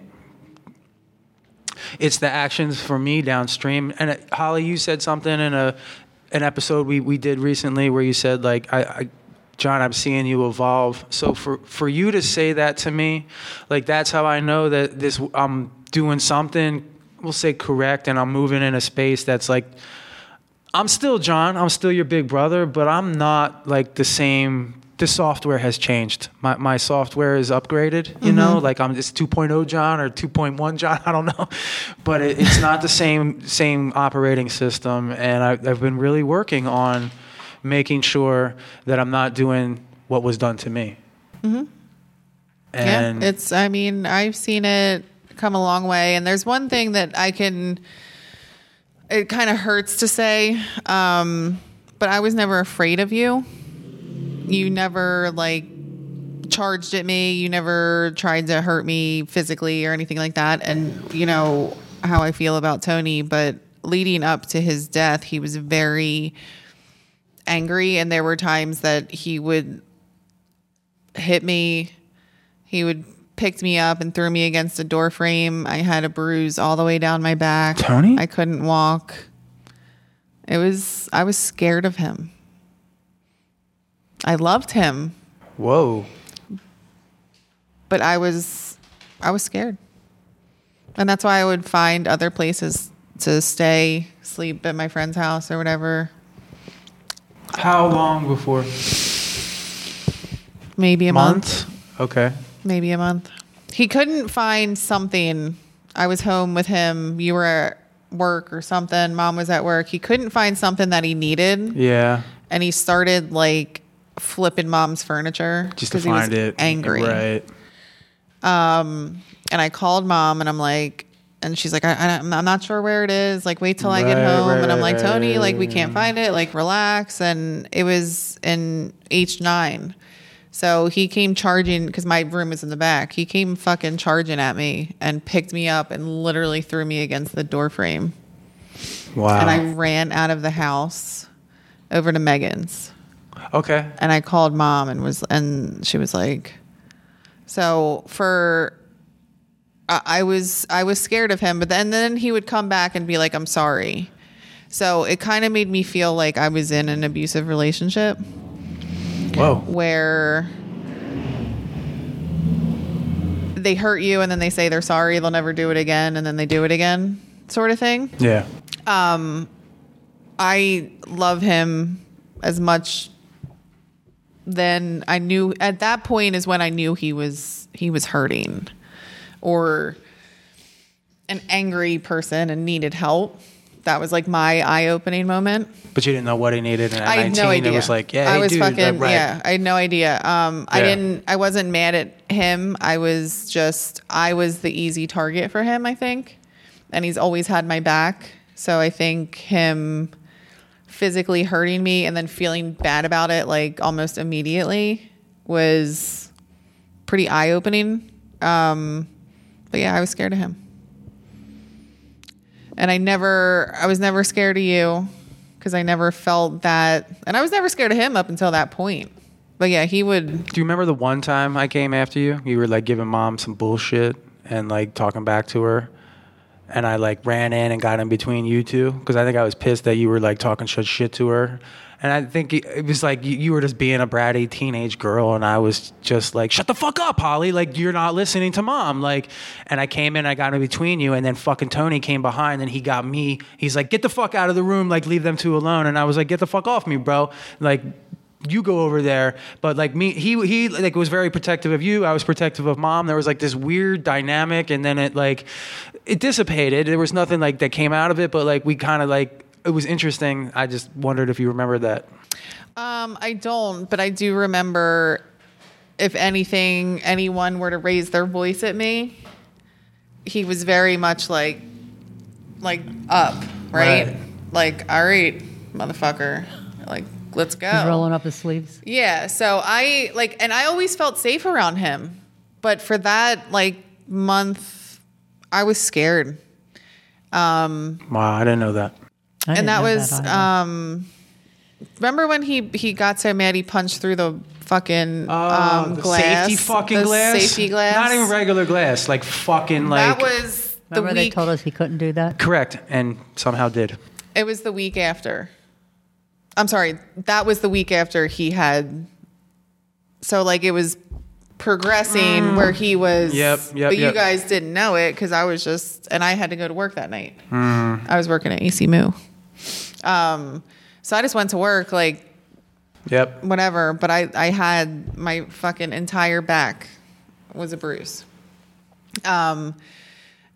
It's the actions for me downstream. And uh, Holly, you said something in a an episode we, we did recently where you said like I, I John, I'm seeing you evolve. So for for you to say that to me, like that's how I know that this I'm doing something. We'll say correct, and I'm moving in a space that's like I'm still John. I'm still your big brother, but I'm not like the same. The software has changed. My my software is upgraded. You know, like I'm just 2.0 John or 2.1 John. I don't know, but it, it's not the same same operating system. And I, I've been really working on making sure that I'm not doing what was done to me. And yeah, it's. I mean, I've seen it come a long way, and there's one thing that I can. It kind of hurts to say, um, but I was never afraid of you. You never like charged at me. You never tried to hurt me physically or anything like that. And you know how I feel about Tony, but leading up to his death, he was very angry, and there were times that he would hit me. He would picked me up and threw me against a door frame. I had a bruise all the way down my back. Tony? I couldn't walk. It was I was scared of him. I loved him, whoa, but I was I was scared. And that's why I would find other places to stay, sleep at my friend's house or whatever. how long before? Maybe a month. Months. Okay. maybe a month. He couldn't find something. I was home with him. You were at work or something. Mom was at work. He couldn't find something that he needed, Yeah. and he started like flipping mom's furniture Just to he was find it. angry. Right. Um and I called mom, and I'm like, and she's like, I, I'm not sure where it is. Like, wait till I get Right, home. right, and I'm like, Tony, like, we can't find it. Like, relax. And it was in H9. So he came charging because my room was in the back. He came fucking charging at me and picked me up and literally threw me against the door frame. Wow. And I ran out of the house over to Megan's okay. and I called mom and was and she was like, so for I I was I was scared of him, but then then he would come back and be like, I'm sorry. So it kind of made me feel like I was in an abusive relationship Whoa. where they hurt you and then they say they're sorry, they'll never do it again, and then they do it again, sort of thing. Yeah. Um, I love him as much then I knew at that point is when I knew he was he was hurting or an angry person and needed help. That was like my eye-opening moment. But you didn't know what he needed. And at I had 19, no idea. it was like, yeah, I hey, was dude, fucking right. yeah. I had no idea. Um, I didn't. I wasn't mad at him. I was just. I was the easy target for him. I think, and he's always had my back. So I think him physically hurting me and then feeling bad about it like almost immediately was pretty eye opening. Um, but yeah, I was scared of him. And I never, I was never scared of you because I never felt that. And I was never scared of him up until that point. But yeah, he would. Do you remember the one time I came after you? You were like giving mom some bullshit and like talking back to her. And I like ran in and got in between you two because I think I was pissed that you were like talking such shit to her. And I think it was like you were just being a bratty teenage girl, and I was just like, "Shut the fuck up, Holly! Like you're not listening to mom." Like, and I came in, I got in between you, and then fucking Tony came behind, and he got me. He's like, "Get the fuck out of the room! Like leave them two alone." And I was like, "Get the fuck off me, bro!" Like you go over there but like me he he like was very protective of you i was protective of mom there was like this weird dynamic and then it like it dissipated there was nothing like that came out of it but like we kind of like it was interesting i just wondered if you remember that Um, I don't, but I do remember if anything, anyone were to raise their voice at me, he was very much like, like up, right? Right. Like, all right, motherfucker, like, let's go. He's rolling up his sleeves. Yeah. So I like, and I always felt safe around him, but for that like month, I was scared. Um, wow i didn't know that I and that was either. um remember when he he got so mad he punched through the fucking Oh, um, the glass, safety fucking the glass. safety glass. Not even regular glass. Like fucking like. that was the Remember they week. told us he couldn't do that? correct, and somehow did. It was the week after. I'm sorry. That was the week after he had. So like it was progressing where he was. Mm. Yep, yep, But you guys didn't know it because I was just and I had to go to work that night. Mm. I was working at AC Moore. Um, so I just went to work like Yep. whatever. But I I had my fucking entire back was a bruise. Um,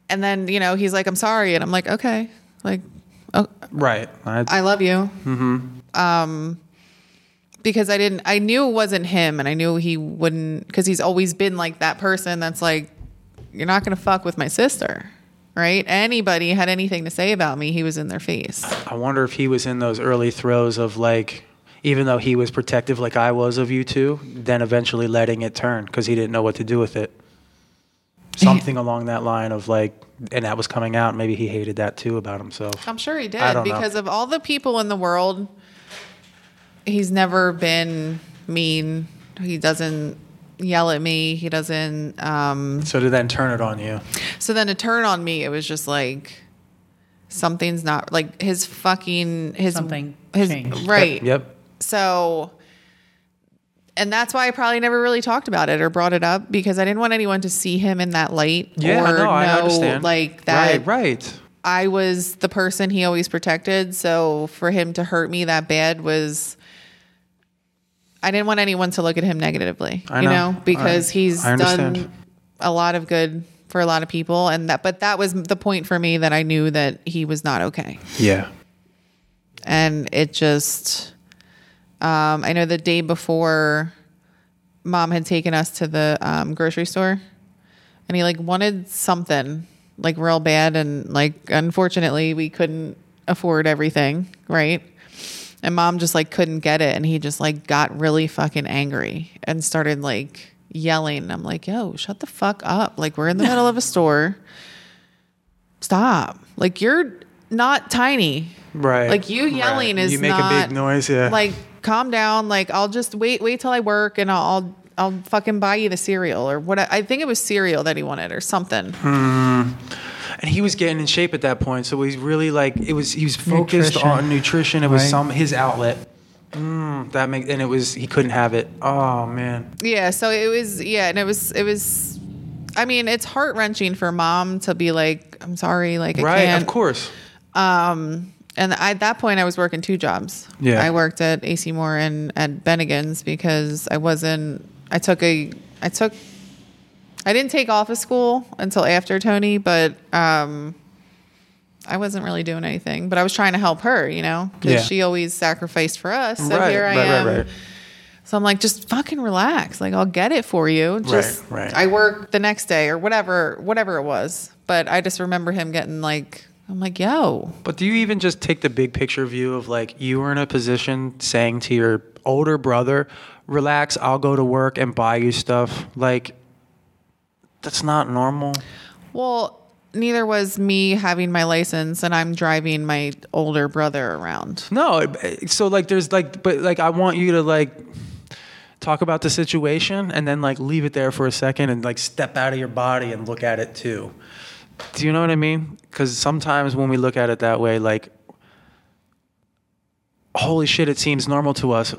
and then you know he's like, I'm sorry, and I'm like, okay, like, oh, Right. I, I love you. Mm-hmm. Um, because I didn't, I knew it wasn't him, and I knew he wouldn't, because he's always been like that person that's like, you're not gonna fuck with my sister, right? Anybody had anything to say about me, he was in their face. I wonder if he was in those early throes of like, even though he was protective like I was of you two, then eventually letting it turn because he didn't know what to do with it. Something along that line of like, and that was coming out. Maybe he hated that too about himself. I'm sure he did don't know. because of all the people in the world. He's never been mean. He doesn't yell at me. He doesn't. Um, So to then turn it on you. So then to turn on me, it was just like something's not like his fucking his Something his changed. right. Yep. So and that's why I probably never really talked about it or brought it up because I didn't want anyone to see him in that light Yeah. or no, I understand. like that Right. Right. I was the person he always protected. So for him to hurt me that bad was I didn't want anyone to look at him negatively, I you know. know, because I- he's done a lot of good for a lot of people and that but that was the point for me that I knew that he was not okay. Yeah. And it just um I know the day before mom had taken us to the um, grocery store and he like wanted something like real bad and like unfortunately we couldn't afford everything right and mom just like couldn't get it. And he just like got really fucking angry and started like yelling. I'm like yo shut the fuck up. Like we're in the middle of a store. Stop. Like you're not tiny. Right. Like, you yelling is You make a big noise. Yeah. like calm down. Like i'll just wait wait till i work and i'll i'll, I'll fucking buy you the cereal or what i think it was cereal that he wanted or something hmm. And he was getting in shape at that point, so he's really like it was. He was focused Nutrition. on nutrition. It was Right. some his outlet. Mm, that make and it was he couldn't have it. Oh man. yeah so it was yeah and it was it was i mean it's heart-wrenching for mom to be like i'm sorry like i Right. can't Of course. um and I, at that point i was working two jobs Yeah. i worked at ac moore and at bennigan's because i wasn't i took a i took i didn't take off of school until after tony but um i wasn't really doing anything but i was trying to help her you know because Yeah. she always sacrificed for us so right. here i right. am Right. Right. so I'm like, just fucking relax. Like I'll get it for you. Just right. I work the next day or whatever, whatever it was. But I just remember him getting like, I'm like, yo, But do you even just take the big picture view of like you were in a position saying to your older brother, "Relax, I'll go to work and buy you stuff." Like that's not normal. well, neither was me having my license and I'm driving my older brother around. No, so like there's like but like I want you to like talk about the situation and then like leave it there for a second and like step out of your body and look at it too. Do you know what I mean? Cuz sometimes when we look at it that way like holy shit it seems normal to us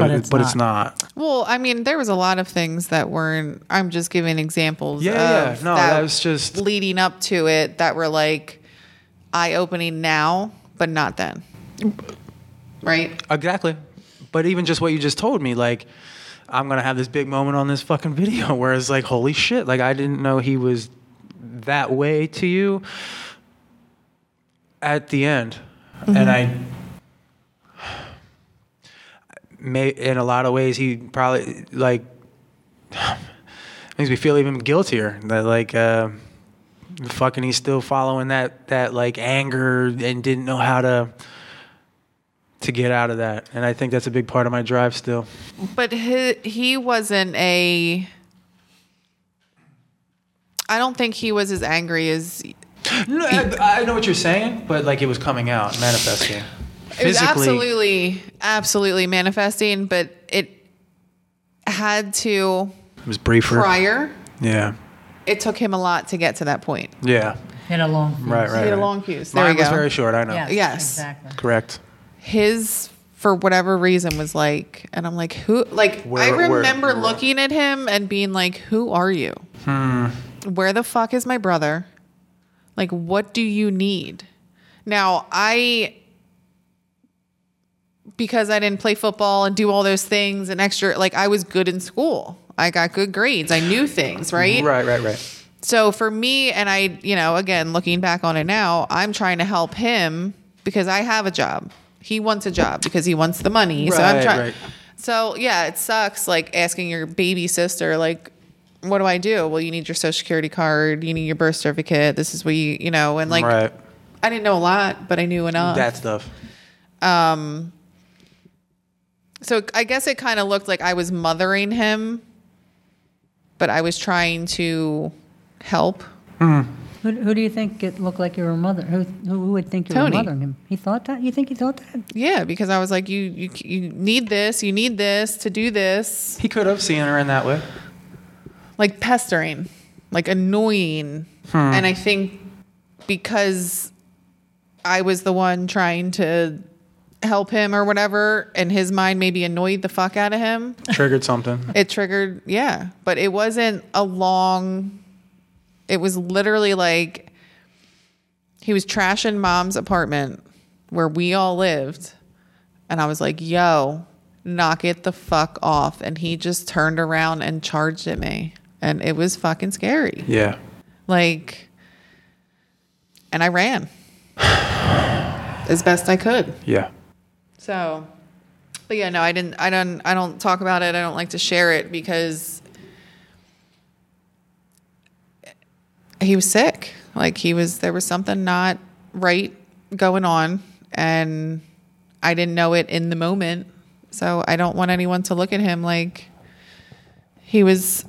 but But it- it's but it's not. Well, I mean, there was a lot of things that weren't. I'm just giving examples. Yeah, of yeah. No, that was just- leading up to it that were like eye opening now, but not then. Right? Exactly. But even just what you just told me, like, I'm gonna have this big moment on this fucking video where it's like, holy shit, like I didn't know he was that way to you at the end. And mm-hmm. I may in a lot of ways he probably like makes me feel even guiltier that like uh fucking he's still following that that like anger and didn't know how to to get out of that. And I think that's a big part of my drive still. But he, he wasn't a. I don't think he was as angry as. No, I, I know what you're saying, but like it was coming out, manifesting. It was absolutely, absolutely manifesting, but it had to It was briefer. prior. Yeah. It took him a lot to get to that point. Yeah. Had a long fuse. Right, right. He had a long fuse. There Mine we was very short, I know. Yes, Yes. Exactly. Correct. His, for whatever reason, was like, and I'm like, who? Like, Where- I where- remember where- looking at him and being like, who are you? Hmm. Where the fuck is my brother? Like, what do you need? Now, I because I didn't play football and do all those things and extra like I was good in school. I got good grades. I knew things, right? Right, right, right. So for me and I, you know, again, looking back on it now, I'm trying to help him because I have a job. He wants a job because he wants the money. so I'm Right, trying right. So yeah, it sucks like asking your baby sister like what do I do? Well, you need your social security card, you need your birth certificate. This is what you, you know, and like right. I didn't know a lot, but I knew enough. That stuff. Um, So I guess it kind of looked like I was mothering him, but I was trying to help. Mm-hmm. Who, who do you think it looked like you were mother? Who, who would think you Tony. were mothering him? He thought that? You think he thought that? Yeah, because I was like, you, you, you need this, you need this to do this, He could have seen her in that way. like pestering, like annoying, hmm. and I think because I was the one trying to help him or whatever, and his mind maybe annoyed the fuck out of him. Triggered something. It triggered, yeah, but it wasn't a long. It was literally like he was trashing mom's apartment where we all lived, and I was like, "Yo, knock it the fuck off!" And he just turned around and charged at me, and it was fucking scary. Yeah. Like, and I ran as best I could. Yeah. So, but yeah, no, I didn't. I don't. I don't talk about it. I don't like to share it because he was sick. Like he was. There was something not right going on, and I didn't know it in the moment. So I don't want anyone to look at him like he was.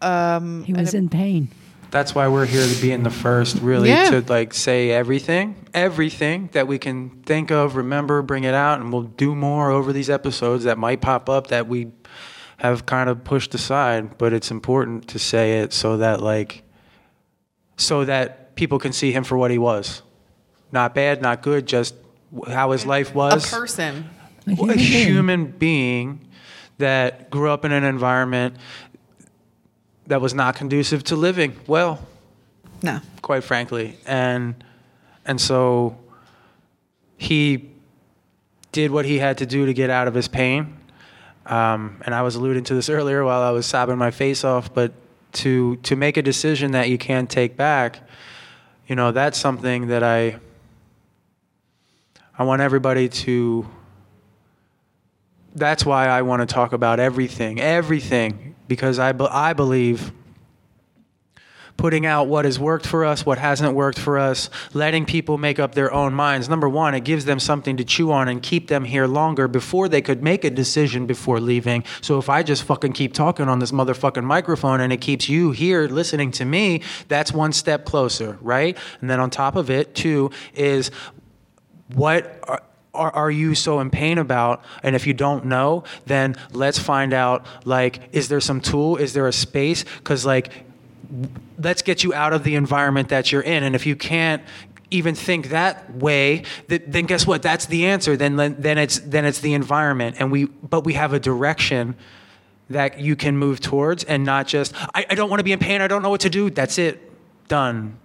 Um, He was in pain. That's why we're here to be in the first, really, Yeah. to like say everything, everything that we can think of, remember, bring it out, and we'll do more over these episodes that might pop up that we have kind of pushed aside. But it's important to say it so that like, so that people can see him for what he was, not bad, not good, just how his life was. a person. A a human being. human being that grew up in an environment that was not conducive to living well, No. quite frankly. And and so he did what he had to do to get out of his pain. Um, and I was alluding to this earlier while I was sobbing my face off, but to to make a decision that you can't take back, you know, that's something that I I want everybody to that's why I want to talk about everything, everything, because I, be- I believe putting out what has worked for us, what hasn't worked for us, letting people make up their own minds. Number one, it gives them something to chew on and keep them here longer before they could make a decision before leaving. So if I just fucking keep talking on this motherfucking microphone and it keeps you here listening to me, that's one step closer, right? And then on top of it, too, is what are, are, are you so in pain about? And if you don't know then let's find out like is there some tool? Is there a space? Because like let's get you out of the environment that you're in. And if you can't even think that way th- then guess what? That's the answer. Then then it's then it's the environment. And we but we have a direction that you can move towards and not just I, I don't want to be in pain. I don't know what to do. That's it. Done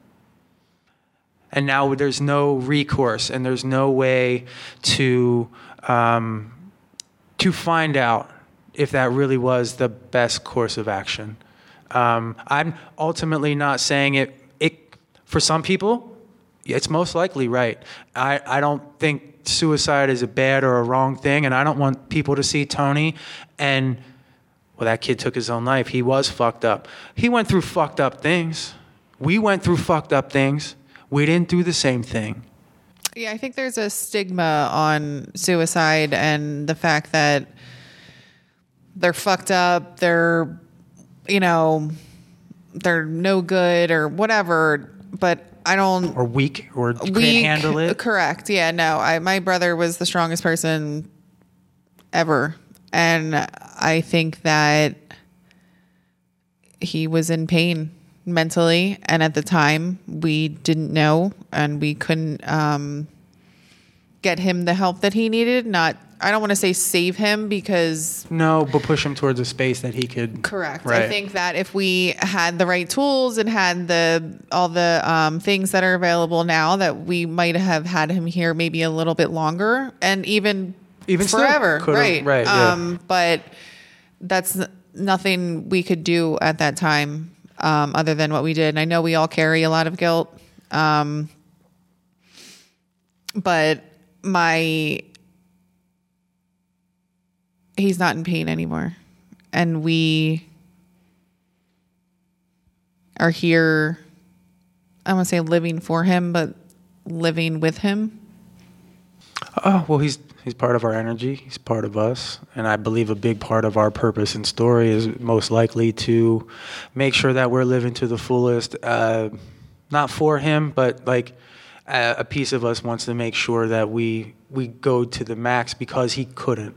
and now there's no recourse and there's no way to um, to find out if that really was the best course of action. Um, I'm ultimately not saying it. It for some people, it's most likely right. I, I don't think suicide is a bad or a wrong thing, and I don't want people to see Tony and well, that kid took his own life. He was fucked up. He went through fucked up things. We went through fucked up things. We didn't do the same thing. Yeah, I think there's a stigma on suicide and the fact that they're fucked up, they're, you know, they're no good or whatever. But I don't or weak or can't handle it. Correct. Yeah. No. I my brother was the strongest person ever, and I think that he was in pain mentally, and at the time we didn't know, and we couldn't um, get him the help that he needed. Not. I don't want to say save him because No, but push him towards a space that he could. Correct. I think that if we had the right tools and had the all the um, things that are available now, that we might have had him here maybe a little bit longer and even Even forever. right. right, yeah. Um, but that's nothing we could do at that time um, other than what we did. And I know we all carry a lot of guilt. Um, but my he's not in pain anymore and we are here i want to say living for him but living with him Oh well, he's he's part of our energy. He's part of us, and I believe a big part of our purpose and story is most likely to make sure that we're living to the fullest. Uh, not for him, but like a, a piece of us wants to make sure that we we go to the max because he couldn't,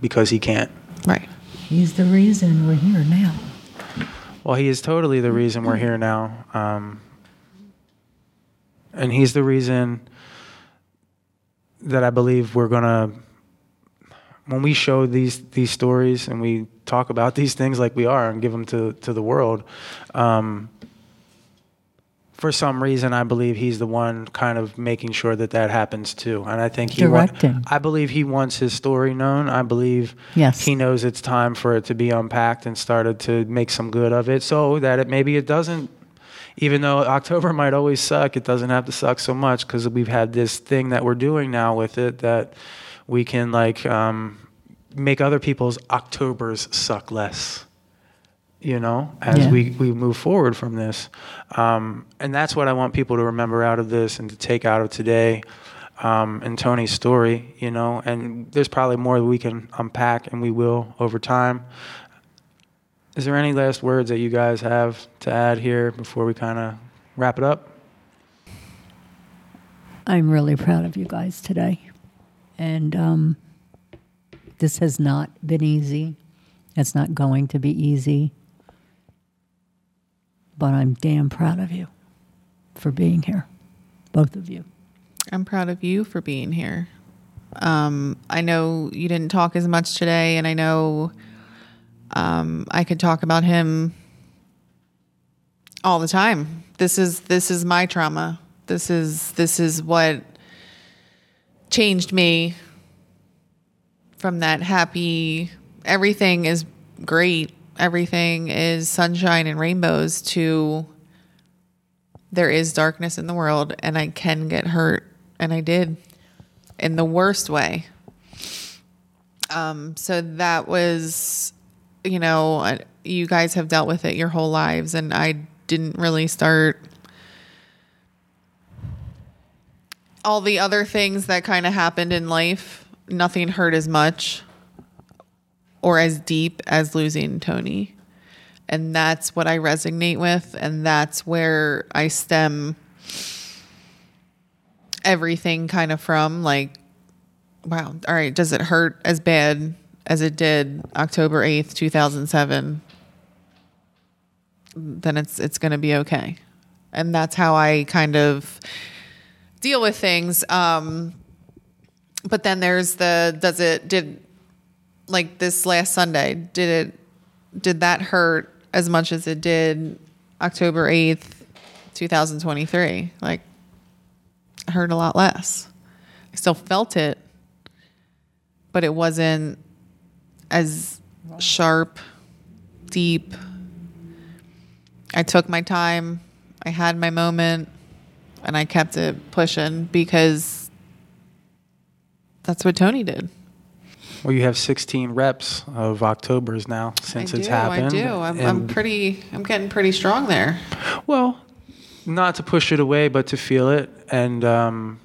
because he can't. right He's the reason we're here now. Well, he is totally the reason we're here now. Um, and he's the reason that I believe we're going to, when we show these, these stories and we talk about these things like we are and give them to, to the world, um, for some reason, I believe he's the one kind of making sure that that happens too. And I think he wa- Directing. I believe he wants his story known. I believe Yes. he knows it's time for it to be unpacked and started to make some good of it so that it maybe it doesn't even though october might always suck it doesn't have to suck so much because we've had this thing that we're doing now with it that we can like um, make other people's octobers suck less you know as Yeah. we, we move forward from this um, and that's what i want people to remember out of this and to take out of today um, and tony's story you know and there's probably more that we can unpack and we will over time is there any last words that you guys have to add here before we kind of wrap it up I'm really proud of you guys today. And um, this has not been easy. It's not going to be easy. But I'm damn proud of you for being here, both of you. i'm proud of you for being here um, i know you didn't talk as much today and i know um, i could talk about him all the time. This is this is my trauma. This is this is what changed me from that happy everything is great. Everything is sunshine and rainbows to there is darkness in the world and I can get hurt. And I did in the worst way. Um so that was you know you guys have dealt with it your whole lives and I didn't really start all the other things that kind of happened in life nothing hurt as much or as deep as losing Tony and that's what I resonate with, and that's where I stem everything kind of from. Like, wow, all right, does it hurt as bad as it did October eighth, two thousand seven? Then it's it's going to be okay, and that's how I kind of deal with things. Um, but then there's the does it did like this last Sunday did it did that hurt as much as it did October 8th, 2023? Like, hurt a lot less. I still felt it, but it wasn't as sharp, deep. I took my time, I had my moment, and I kept it pushing because that's what Tony did. well you have 16 reps of octobers now since I it's do, happened I do. I'm, I'm pretty. I'm getting pretty strong there. Well, not to push it away, but to feel it and um,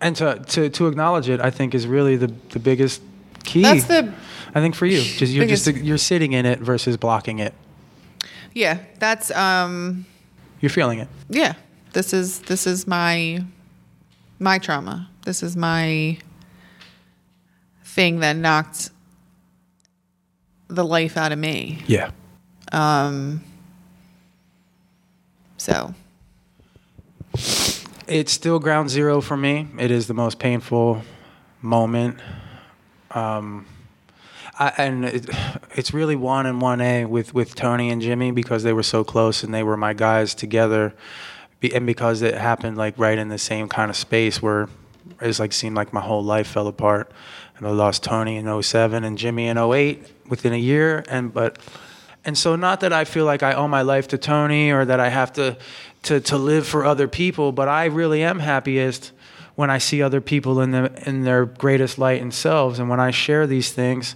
and to, to to acknowledge it. I think is really the the biggest key. That's the I think for you, just you're just you're sitting in it versus blocking it. yeah. That's um You're feeling it. yeah. This is this is my my trauma. This is my thing that knocked the life out of me. Yeah. Um. So It's still ground zero for me. It is the most painful moment. Um, I, and it, it's really one and one A with, with Tony and Jimmy because they were so close and they were my guys together. And because it happened like right in the same kind of space where it's like seemed like my whole life fell apart. And I lost Tony in 07 and Jimmy in 08 within a year. And but and so not that I feel like I owe my life to Tony or that I have to to to live for other people, but I really am happiest when I see other people in the in their greatest light and selves and when I share these things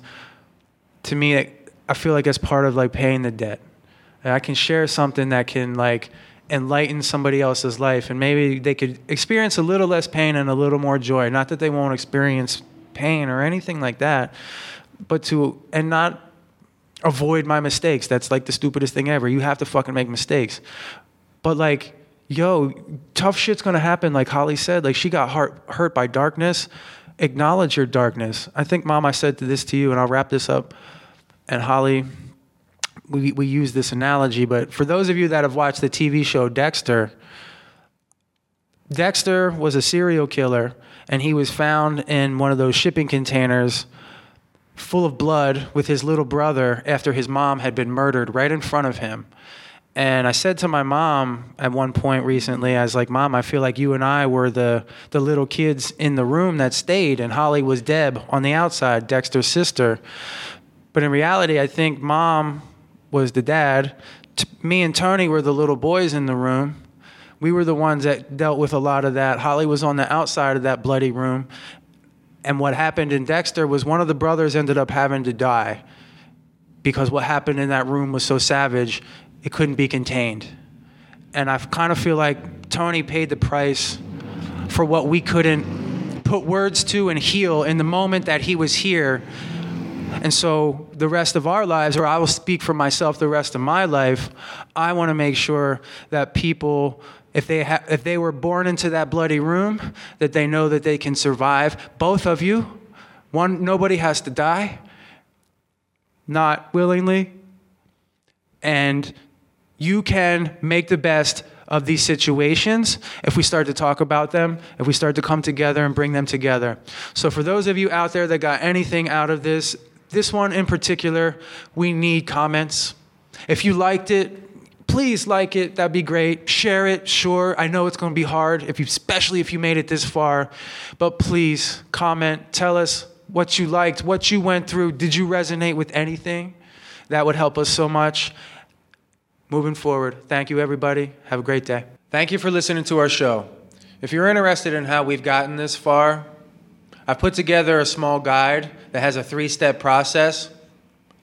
to me it, I feel like it's part of like paying the debt. And I can share something that can like enlighten somebody else's life and maybe they could experience a little less pain and a little more joy. Not that they won't experience pain or anything like that, but to and not avoid my mistakes. That's like the stupidest thing ever. You have to fucking make mistakes. But like, yo, tough shit's gonna happen. Like Holly said, like she got hurt hurt by darkness. Acknowledge your darkness. I think, Mom, I said this to you, and I'll wrap this up. And Holly, we we use this analogy, but for those of you that have watched the TV show Dexter, Dexter was a serial killer, and he was found in one of those shipping containers full of blood with his little brother after his mom had been murdered right in front of him. And I said to my mom at one point recently, I was like, Mom, I feel like you and I were the, the little kids in the room that stayed, and Holly was Deb on the outside, Dexter's sister. But in reality, I think Mom was the dad. T- me and Tony were the little boys in the room. We were the ones that dealt with a lot of that. Holly was on the outside of that bloody room. And what happened in Dexter was one of the brothers ended up having to die because what happened in that room was so savage, it couldn't be contained. And I kind of feel like Tony paid the price for what we couldn't put words to and heal in the moment that he was here. And so, the rest of our lives, or I will speak for myself the rest of my life, I want to make sure that people if they ha- if they were born into that bloody room that they know that they can survive both of you one nobody has to die not willingly and you can make the best of these situations if we start to talk about them, if we start to come together and bring them together. So, for those of you out there that got anything out of this, this one in particular, we need comments. If you liked it, please like it. That'd be great. Share it. Sure, I know it's going to be hard, if you, especially if you made it this far. But please comment. Tell us what you liked, what you went through. Did you resonate with anything? That would help us so much. Moving forward, thank you, everybody. Have a great day. Thank you for listening to our show. If you're interested in how we've gotten this far, I've put together a small guide that has a three step process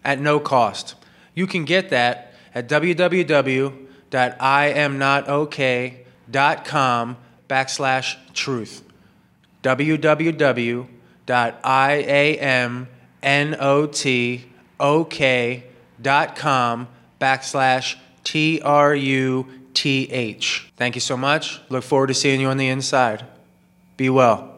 at no cost. You can get that at www.iamnotok.com backslash truth. www.iamnotok.com backslash T R U T H. Thank you so much. Look forward to seeing you on the inside. Be well.